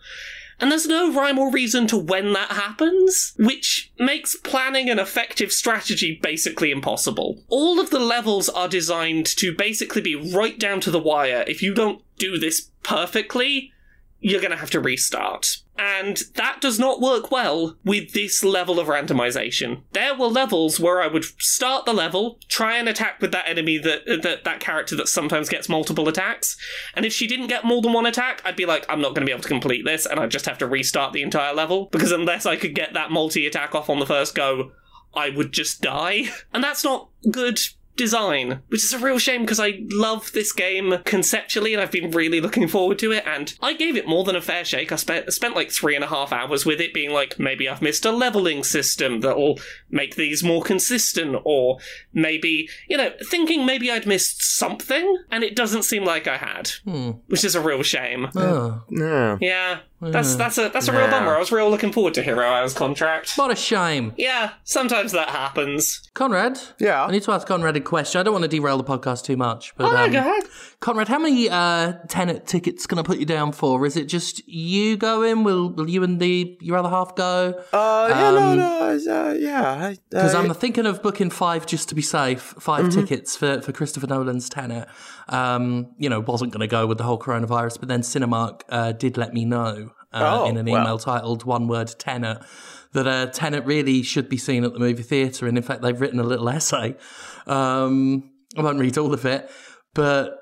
And there's no rhyme or reason to when that happens, which makes planning an effective strategy basically impossible. All of the levels are designed to basically be right down to the wire. If you don't do this perfectly, you're gonna have to restart. And that does not work well with this level of randomization. There were levels where I would start the level, try and attack with that enemy that uh, that, that character that sometimes gets multiple attacks, and if she didn't get more than one attack, I'd be like, I'm not going to be able to complete this, and I'd just have to restart the entire level. Because unless I could get that multi attack off on the first go, I would just die, (laughs) and that's not good design, which is a real shame because I love this game conceptually and I've been really looking forward to it. And I gave it more than a fair shake. I spent spent like three and a half hours with it, being like, maybe I've missed a leveling system that'll make these more consistent, or maybe you know, thinking maybe I'd missed something, and it doesn't seem like I had, hmm. which is a real shame. Oh. Yeah. Yeah, that's that's a that's a real bummer. I was real looking forward to Hero Hours contract. What a shame. Yeah, sometimes that happens. Conrad? Yeah. I need to ask Conrad a question. I don't want to derail the podcast too much, but Oh, no, um, go ahead. Conrad, how many uh, Tenet tickets going to put you down for? Is it just you going? Will Will you and the your other half go? Uh, yeah, no, no, uh, yeah. Because I, uh, I'm thinking of booking five just to be safe. 5 Mm-hmm. tickets for, for Christopher Nolan's Tenet. Um, you know, wasn't going to go with the whole coronavirus, but then Cinemark uh, did let me know. uh, Oh, in an wow. email titled "One Word Tenet." That uh, Tenet really should be seen at the movie theatre, and in fact, they've written a little essay. Um, I won't read all of it, but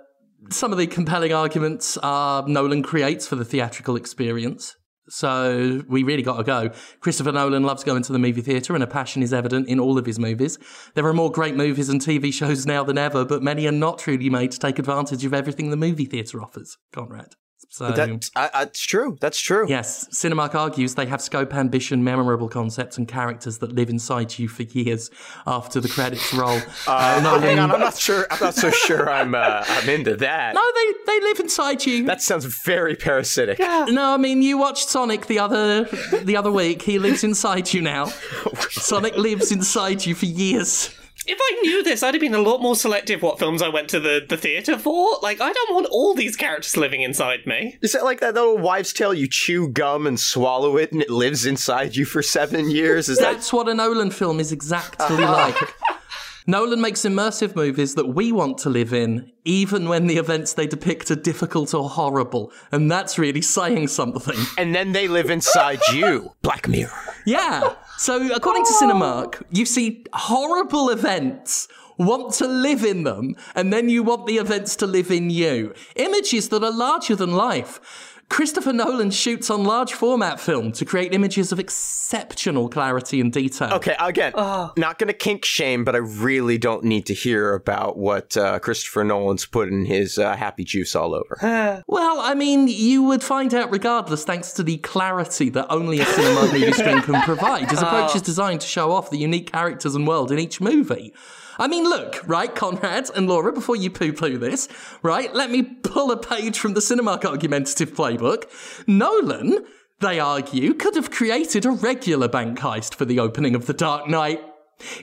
some of the compelling arguments are Nolan creates for the theatrical experience. So we really got to go. Christopher Nolan loves going to the movie theatre and a passion is evident in all of his movies. There are more great movies and TV shows now than ever, but many are not truly made to take advantage of everything the movie theatre offers, Conrad. So That, I, I, it's true. That's true. Yes, Cinemark argues they have scope, ambition, memorable concepts, and characters that live inside you for years after the credits roll. (laughs) Uh, hang on, I'm not sure. I'm not so sure. I'm uh, I'm into that. No, they they live inside you. That sounds very parasitic. No, I mean you watched Sonic the other the other week. He lives inside you now. (laughs) Sonic lives inside you for years. If I knew this, I'd have been a lot more selective what films I went to the, the theatre for. Like, I don't want all these characters living inside me. Is that like that little wives' tale? You chew gum and swallow it, and it lives inside you for seven years. Is that That's what a Nolan film is exactly like. (laughs) Nolan makes immersive movies that we want to live in, even when the events they depict are difficult or horrible. And that's really saying something. and then they live inside you. Black Mirror. Yeah. So, according to Cinemark, you see horrible events, want to live in them, and then you want the events to live in you. Images that are larger than life. Christopher Nolan shoots on large format film to create images of exceptional clarity and detail. Okay, again, not gonna kink shame, but I really don't need to hear about what uh, Christopher Nolan's putting his uh, happy juice all over. (sighs) Well, I mean, you would find out regardless thanks to the clarity that only a cinema movie screen can provide. His approach is designed to show off the unique characters and world in each movie. I mean, look, right, Conrad and Laura, before you poo poo this, right, let me pull a page from the Cinemark argumentative playbook. Nolan, they argue, could have created a regular bank heist for the opening of The Dark Knight.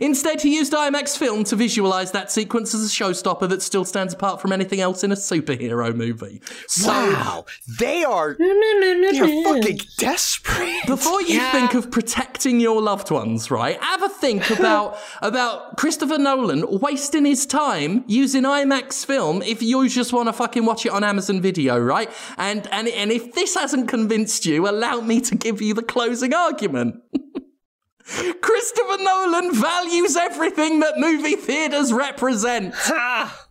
Instead, he used IMAX film to visualize that sequence as a showstopper that still stands apart from anything else in a superhero movie. So, Wow, they are (laughs) they are fucking desperate. before you Yeah. think of protecting your loved ones, right? Have a think (laughs) about about Christopher Nolan wasting his time using IMAX film if you just want to fucking watch it on Amazon Video, right? And and and if this hasn't convinced you, allow me to give you the closing argument. (laughs) Christopher Nolan values everything that movie theaters represent. Ha!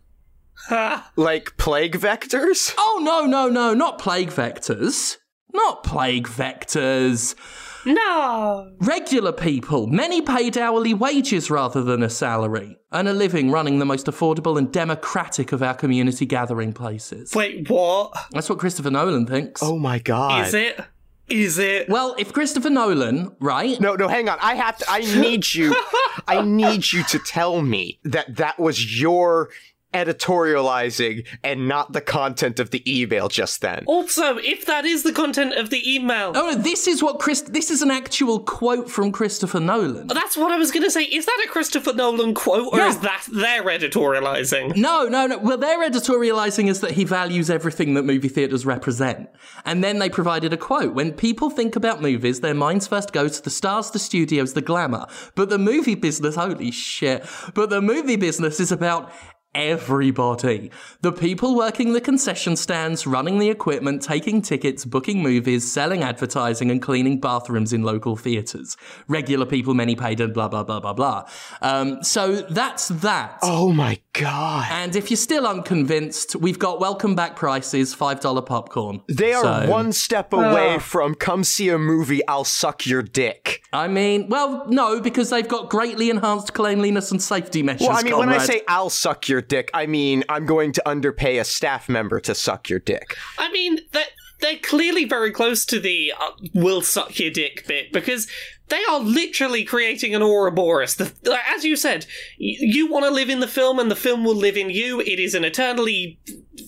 Ha! like plague vectors. Oh no, no, no, not plague vectors. Not plague vectors. No! Regular people, many paid hourly wages rather than a salary, and a living running the most affordable and democratic of our community gathering places. Wait, what? That's what Christopher Nolan thinks. Oh my god. Is it? Is it? Well, if Christopher Nolan, right? No, no, hang on. I have to. I need you. I need you to tell me that that was your editorializing and not the content of the email just then. Also, if that is the content of the email, Oh, this is what Chris. This is an actual quote from Christopher Nolan. that's what I was going to say. Is that a Christopher Nolan quote, or Yeah. is that their editorializing? No, no, no. Well, their editorializing is that he values everything that movie theaters represent. And then they provided a quote. When people think about movies, their minds first go to the stars, the studios, the glamour. But the movie business, holy shit. But the movie business is about everybody. The people working the concession stands, running the equipment, taking tickets, booking movies, selling advertising, and cleaning bathrooms in local theaters. Regular people, many paid, and blah, blah, blah, blah, blah. Um, so that's that. Oh my god. And if you're still unconvinced, we've got welcome back prices, $5 popcorn. They are So, one step away from come see a movie, I'll suck your dick. I mean, well, no, because they've got greatly enhanced cleanliness and safety measures. Well, I mean, when I say I'll suck your dick, I mean I'm going to underpay a staff member to suck your dick. I mean, they're, they're clearly very close to the uh, will suck your dick bit because they are literally creating an Ouroboros. The, as you said, y- you want to live in the film and the film will live in you. It is an eternally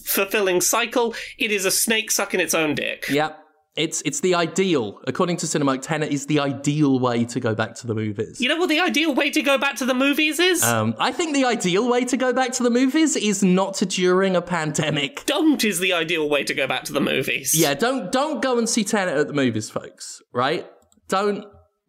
fulfilling cycle. It is a snake sucking its own dick. Yep. It's, it's the ideal. According to Cinemark, Tenet is the ideal way to go back to the movies. You know what the ideal way to go back to the movies is? Um, I think the ideal way to go back to the movies is not during a pandemic. Don't is the ideal way to go back to the movies. Yeah, don't don't go and see Tenet at the movies, folks. Right? Don't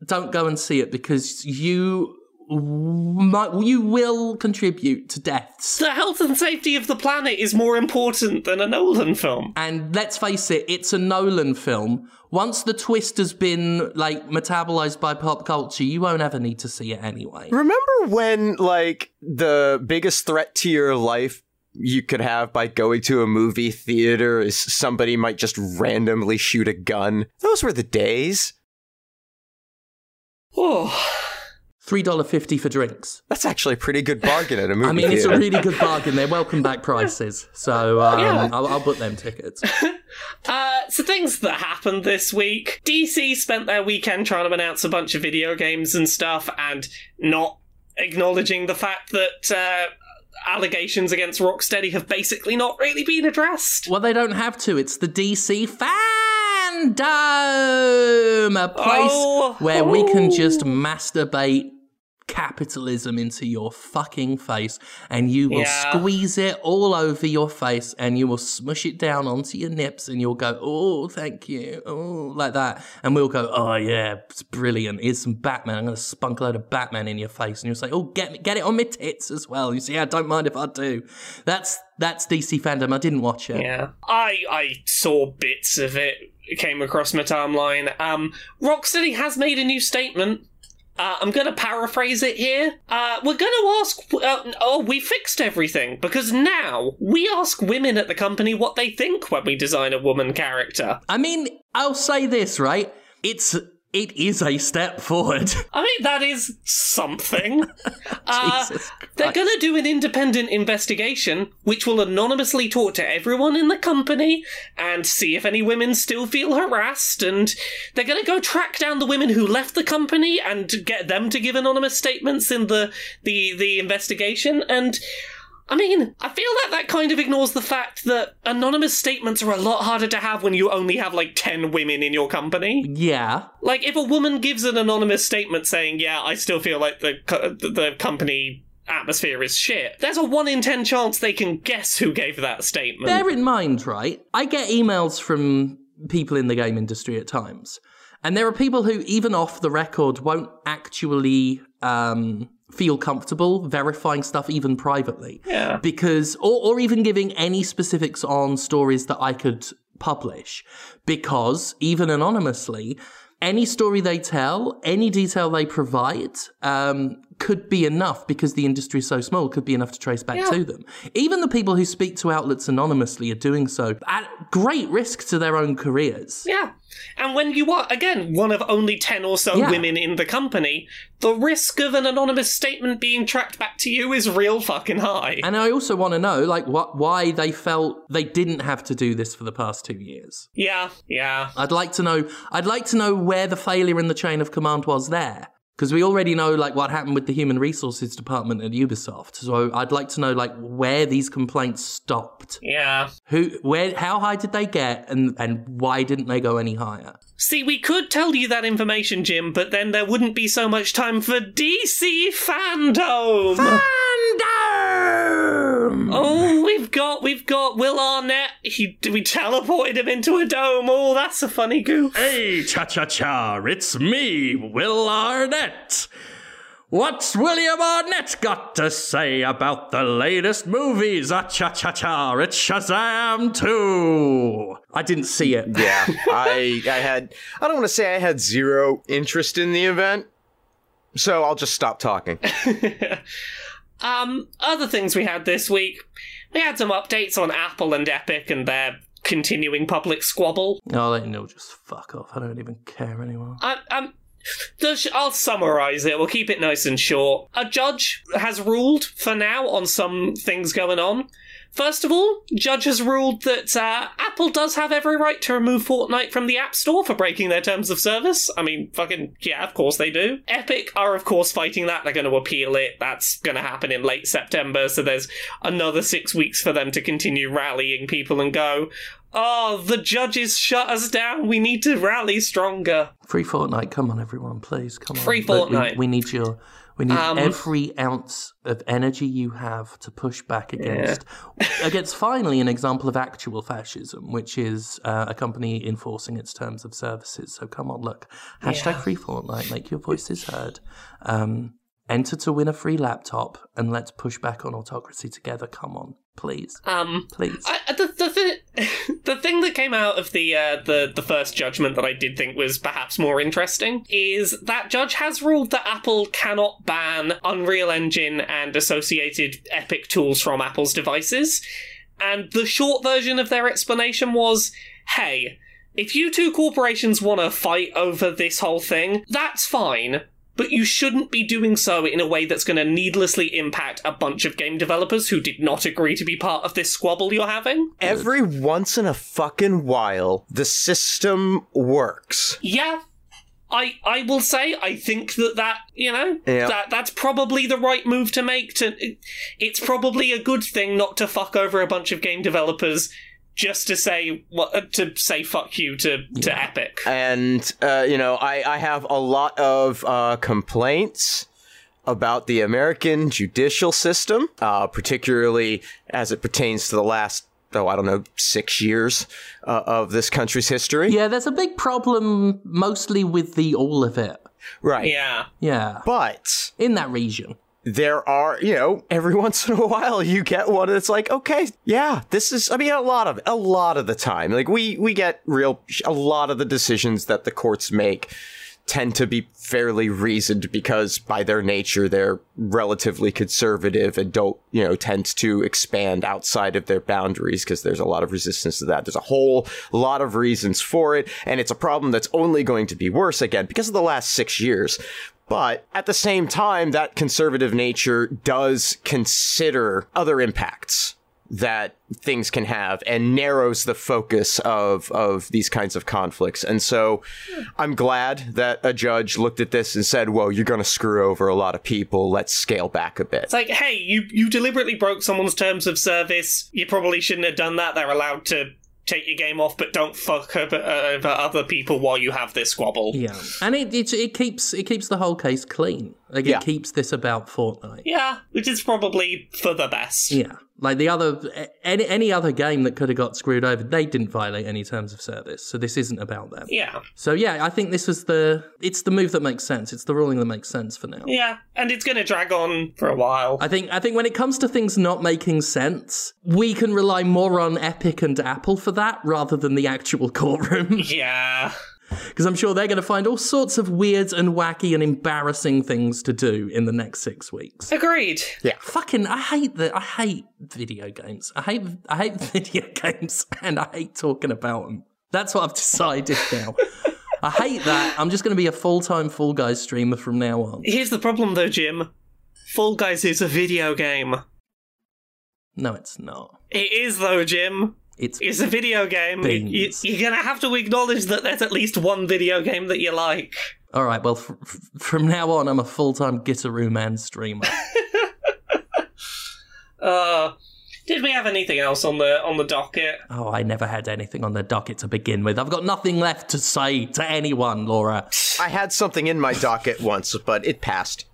don't go and see it because you might, you will contribute to deaths. The health and safety of the planet is more important than a Nolan film. And let's face it, it's a Nolan film. Once the twist has been like metabolized by pop culture, you won't ever need to see it anyway. Remember when, like, the biggest threat to your life you could have by going to a movie theater is somebody might just randomly shoot a gun? Those were the days. Oh. Three dollar fifty for drinks. That's actually a pretty good bargain at a movie I mean, it's a really good bargain. They're welcome back (laughs) prices, so um, Yeah. I'll, I'll book them tickets. (laughs) Uh, so things that happened this week. DC spent their weekend trying to announce a bunch of video games and stuff, and not acknowledging the fact that uh, allegations against Rocksteady have basically not really been addressed. Well, they don't have to. It's the DC Fandom, a place Oh, where we can just masturbate capitalism into your fucking face and you will Yeah. squeeze it all over your face and you will smush it down onto your nips and you'll go, oh, thank you, oh, like that. And we'll go, oh, yeah, it's brilliant. Here's some Batman. I'm going to spunk a load of Batman in your face. And you'll say, oh, get, me, get it on my tits as well. You say, yeah, don't mind if I do. That's, that's DC Fandom. I didn't watch it. Yeah, I I saw bits of it. Came across my timeline. Um, Rocksteady has made a new statement. Uh, I'm going to paraphrase it here. Uh, we're going to ask. Uh, oh, we fixed everything because now we ask women at the company what they think when we design a woman character. I mean, I'll say this, right? It's it is a step forward. (laughs) I mean, that is something. (laughs) Uh, they're going to do an independent investigation, which will anonymously talk to everyone in the company and see if any women still feel harassed. And they're going to go track down the women who left the company and get them to give anonymous statements in the the the investigation. And I mean, I feel that that kind of ignores the fact that anonymous statements are a lot harder to have when you only have like 10 women in your company. Yeah. Like, if a woman gives an anonymous statement saying, "Yeah, I still feel like the co- the company atmosphere is shit," there's a one in ten chance they can guess who gave that statement. Bear in mind, right? I get emails from people in the game industry at times. And there are people who, even off the record, won't actually um, feel comfortable verifying stuff, even privately. Yeah. Because, or, or even giving any specifics on stories that I could publish. Because, even anonymously, any story they tell, any detail they provide, um, could be enough because the industry is so small, could be enough to trace back Yeah. to them. Even the people who speak to outlets anonymously are doing so at great risk to their own careers. Yeah. And when you are, again, one of only 10 or so Yeah. women in the company, the risk of an anonymous statement being tracked back to you is real fucking high. And I also want to know, like, what, why they felt they didn't have to do this for the past two years. yeah, yeah. I'd like to know. I'd like to know where the failure in the chain of command was there, because we already know like what happened with the human resources department at Ubisoft. So I'd like to know like where these complaints stopped. Yeah. Who, where, how high did they get, and and why didn't they go any higher? See, we could tell you that information, Jim, but then there wouldn't be so much time for DC fandom. Fandom. Oh, we've got we've got Will Arnett. He we teleported him into a dome. Oh, that's a funny goof. Hey, cha cha cha! It's me, Will Arnett. What's William Arnett got to say about the latest movies? Ah, cha cha cha! It's Shazam 2! I didn't see it. Yeah, I I had I don't want to say I had zero interest in the event, so I'll just stop talking. (laughs) Um, other things we had this week. We had some updates on Apple and Epic and their continuing public squabble. Oh, Let you know, just fuck off. I don't even care anymore. I, the I'll summarize it. We'll keep it nice and short. A judge has ruled for now on some things going on. First of all, judge has ruled that uh, Apple does have every right to remove Fortnite from the App Store for breaking their terms of service. I mean, fucking yeah, of course they do. Epic are of course fighting that. They're going to appeal it. That's going to happen in late September. So there's another six weeks for them to continue rallying people and go. Oh, the judges shut us down. We need to rally stronger. Free Fortnite, come on, everyone, please, come on. Free But we- Fortnite. We, need your. We need Um, every ounce of energy you have to push back against against finally an example of actual fascism, which is uh, a company enforcing its terms of services. So come on, look, hashtag Yeah. free Fortnite, make your voices heard. Um, Enter to win a free laptop, and let's push back on autocracy together. Come on, please, Um, please. I, the the (laughs) the thing that came out of the uh, the the first judgment that I did think was perhaps more interesting is that judge has ruled that Apple cannot ban Unreal Engine and associated Epic tools from Apple's devices, and the short version of their explanation was, "Hey, if you two corporations want to fight over this whole thing, that's fine." But you shouldn't be doing so in a way that's going to needlessly impact a bunch of game developers who did not agree to be part of this squabble you're having. Every once in a fucking while, the system works. Yeah. I, I will say I think that that you know Yeah. that that's probably the right move to make to it's probably a good thing not to fuck over a bunch of game developers just to say what to say fuck you to to Epic. and uh, you know I, I have a lot of uh, complaints about the American judicial system, uh, particularly as it pertains to the last oh I don't know six years uh, of this country's history. yeah, there's a big problem, mostly with the all of it. Right. Yeah. Yeah, But in that region. There are, you know, every (laughs) once in a while you get one that's like, okay, yeah, this is, I mean, a lot of, a lot of the time, like we, we get real, a lot of the decisions that the courts make tend to be fairly reasoned because by their nature, they're relatively conservative and don't, you know, tend to expand outside of their boundaries because there's a lot of resistance to that. There's a whole lot of reasons for it. And it's a problem that's only going to be worse again because of the last six years. But at the same time, that conservative nature does consider other impacts that things can have and narrows the focus of of these kinds of conflicts. And so I'm glad that a judge looked at this and said, "Whoa, you're going to screw over a lot of people. Let's scale back a bit." It's like, hey, you you deliberately broke someone's terms of service. You probably shouldn't have done that. They're allowed to take your game off, but don't fuck over, uh, over other people while you have this squabble. Yeah, and it, it it keeps it keeps the whole case clean. Like Yeah. it keeps this about Fortnite. Yeah, which is probably for the best. Yeah, like the other any any other game that could have got screwed over, they didn't violate any terms of service. So this isn't about them. Yeah, So yeah, I think this was the it's the move that makes sense. It's the ruling that makes sense for now. yeah, and it's going to drag on for a while. I think I think when it comes to things not making sense, we can rely more on Epic and Apple for that rather than the actual (laughs) courtroom. yeah, Because I'm sure they're going to find all sorts of weird and wacky and embarrassing things to do in the next six weeks. agreed. Yeah. Fucking, I hate the, I hate video games. I hate, I hate (laughs) video games, and I hate talking about them. That's what I've decided now. I hate that. I'm just going to be a full time Fall Guys streamer from now on. Here's the problem, though, Jim. Fall Guys is a video game. No, it's not. It is, though, Jim. It's It's a video game. You, you, Beans. you're gonna have to acknowledge that there's at least one video game that you like. all right. Well, f- f- from now on, I'm a full time Gitaroo Man streamer. (laughs) Uh, did we have anything else on the on the docket? oh, I never had anything on the docket to begin with. I've got nothing left to say to anyone, Laura. I had something in my docket once, but it passed.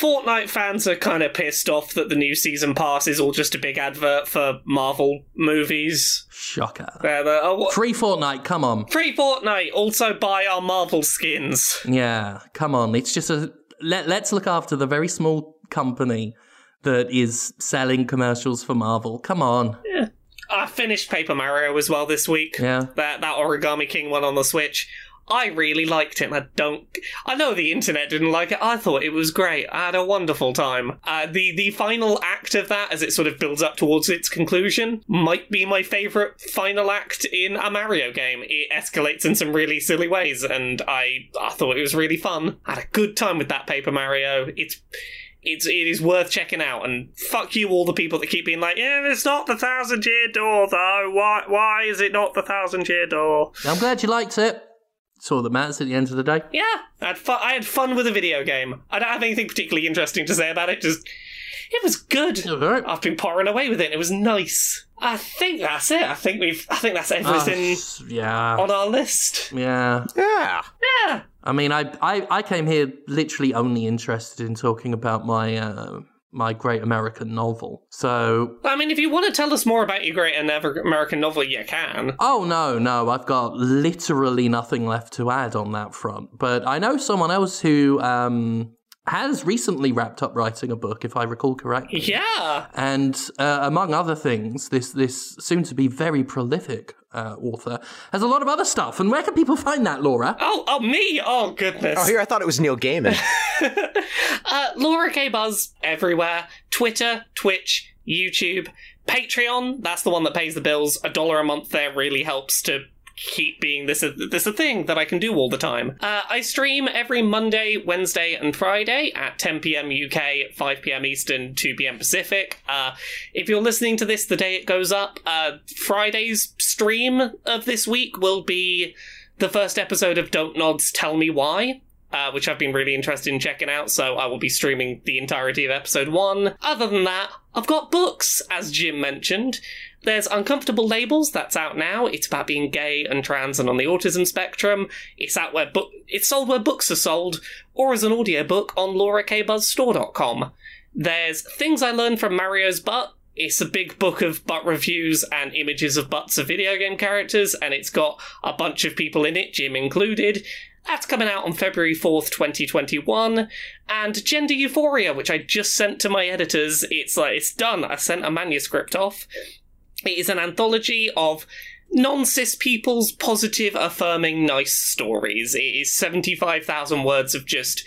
Fortnite fans are kind of pissed off that the new season pass is all just a big advert for Marvel movies. Shocker. They're the, oh, what? Free Fortnite, come on. Free Fortnite, also buy our Marvel skins. Yeah, come on. It's just a let, let's look after the very small company that is selling commercials for Marvel. Come on. Yeah. I finished Paper Mario as well this week. Yeah. That that Origami King one on the Switch. I really liked it. And I don't. I know the internet didn't like it. I thought it was great. I had a wonderful time. Uh, the the final act of that, as it sort of builds up towards its conclusion, might be my favorite final act in a Mario game. It escalates in some really silly ways, and I I thought it was really fun. I had a good time with that Paper Mario. It's it's it is worth checking out. And fuck you, all the people that keep being like, yeah, it's not the thousand year door though. Why why is it not the thousand year door? I'm glad you liked it. It's all that matters at the end of the day. Yeah, I had fun. I had fun with a video game. I don't have anything particularly interesting to say about it. Just it was good. Alright. I've been pouring away with it. It was nice. I think that's it. I think we've. I think that's everything yeah. on our list. Yeah. Yeah. Yeah. I mean, I, I, I came here literally only interested in talking about my uh, my great American novel. So, I mean, if you want to tell us more about your great American novel, you can. oh no, no, I've got literally nothing left to add on that front. But I know someone else who um, has recently wrapped up writing a book, if I recall correctly. Yeah. And uh, among other things, this this soon to be very prolific uh, author has a lot of other stuff. And where can people find that, Laura? Oh, oh, me? Oh, goodness. Oh, here I thought it was Neil Gaiman. (laughs) Uh, Laura K. Buzz everywhere. Twitter, Twitch, YouTube, Patreon. That's the one that pays the bills. A dollar a month there really helps to keep being this a, this a thing that I can do all the time. Uh, I stream every Monday, Wednesday, and Friday at 10 p.m. UK, 5 p.m. Eastern, 2 p.m. Pacific. Uh, if you're listening to this the day it goes up, uh, Friday's stream of this week will be the first episode of Dontnod's Tell Me Why. Uh, which I've been really interested in checking out, so I will be streaming the entirety of episode one. Other than that, I've got books, as Jim mentioned. There's Uncomfortable Labels, that's out now. It's about being gay and trans and on the autism spectrum. It's out where book it's sold where books are sold, or as an audiobook on laurakbuzzstore.com. There's Things I Learned from Mario's Butt. It's a big book of butt reviews and images of butts of video game characters, and it's got a bunch of people in it, Jim included. That's coming out on February 4th, 2021. And Gender Euphoria, which I just sent to my editors. It's like, it's done. I sent a manuscript off. It is an anthology of non cis people's positive, affirming, nice stories. It is 75,000 words of just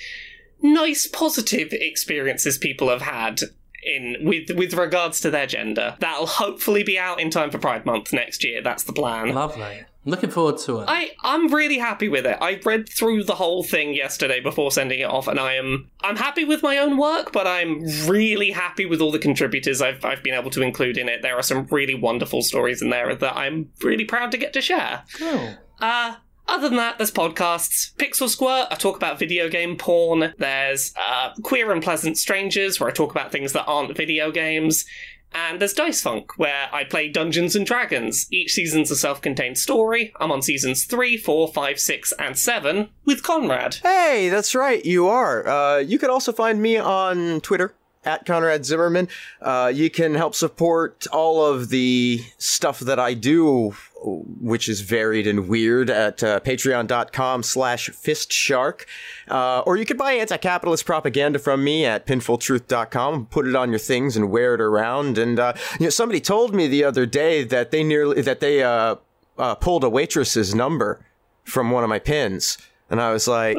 nice, positive experiences people have had. In with with regards to their gender, that'll hopefully be out in time for Pride Month next year. That's the plan. Lovely. Looking forward to it. I I'm really happy with it. I read through the whole thing yesterday before sending it off, and I am I'm happy with my own work, but I'm really happy with all the contributors I've I've been able to include in it. There are some really wonderful stories in there that I'm really proud to get to share. Cool. Uh other than that, there's podcasts. Pixel Squirt, I talk about video game porn. There's uh, Queer and Pleasant Strangers, where I talk about things that aren't video games. And there's Dice Funk, where I play Dungeons and Dragons. Each season's a self contained story. I'm on seasons 3, 4, 5, 6, and 7 with Conrad. Hey, that's right, you are. Uh, you can also find me on Twitter at Conrad Zimmerman. Uh, you can help support all of the stuff that I do, which is varied and weird, at uh, patreon.com slash fistshark. Uh, or you could buy anti-capitalist propaganda from me at pinfultruth.com, put it on your things and wear it around. And, uh, you know, somebody told me the other day that they nearly, that they, uh, uh, pulled a waitress's number from one of my pins. And I was like,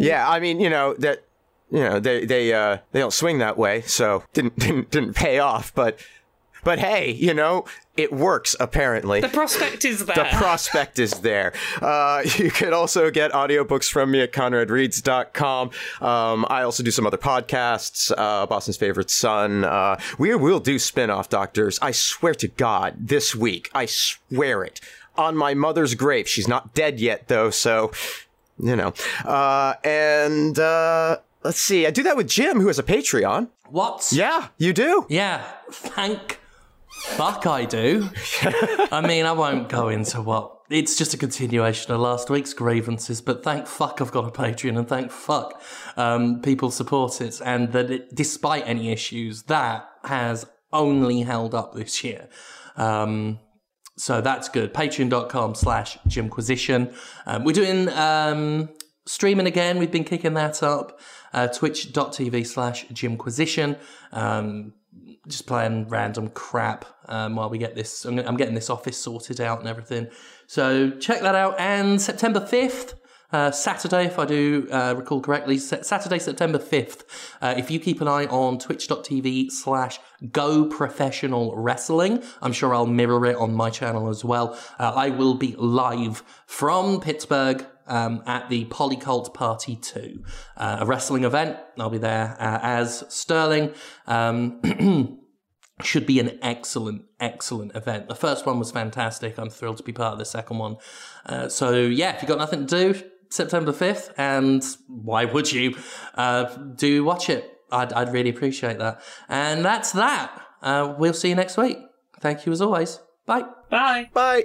yeah, I mean, you know, that, you know, they, they, uh, they don't swing that way. So (laughs) didn't, didn't, didn't pay off. But, but hey, you know, it works apparently. The prospect is there. The prospect is there. Uh, (laughs) you can also get audiobooks from me at conradreads.com. Um, I also do some other podcasts, uh, Boston's Favorite Son. Uh, we will do spin-off doctors. I swear to God, this week. I swear it. On my mother's grave. She's not dead yet, though, so, you know. Uh, and, uh, let's see. I do that with Jim, who has a Patreon. What? Yeah, you do. Yeah. Thank fuck I do. (laughs) I mean, I won't go into what. It's just a continuation of last week's grievances, but thank fuck I've got a Patreon and thank fuck um, people support it. And that it, despite any issues, that has only held up this year. Um, so that's good. Patreon.com slash Jimquisition. Um, we're doing um, streaming again. We've been kicking that up. Uh, Twitch.tv slash Jimquisition. Um, just playing random crap um, while we get this. I'm, getting this office sorted out and everything. So check that out. And September 5th, uh, Saturday, if I do uh, recall correctly, Saturday, September 5th, uh, if you keep an eye on twitch.tv slash go professional wrestling, I'm sure I'll mirror it on my channel as well. Uh, I will be live from Pittsburgh um, at the Polycult Party 2, uh, a wrestling event. I'll be there uh, as Sterling. Um, (clears throat) should be an excellent, excellent event. The first one was fantastic. I'm thrilled to be part of the second one. Uh, so, yeah, if you've got nothing to do, September 5th, and why would you? Uh, do watch it. I'd, I'd really appreciate that. And that's that. Uh, we'll see you next week. Thank you as always. Bye. Bye. Bye.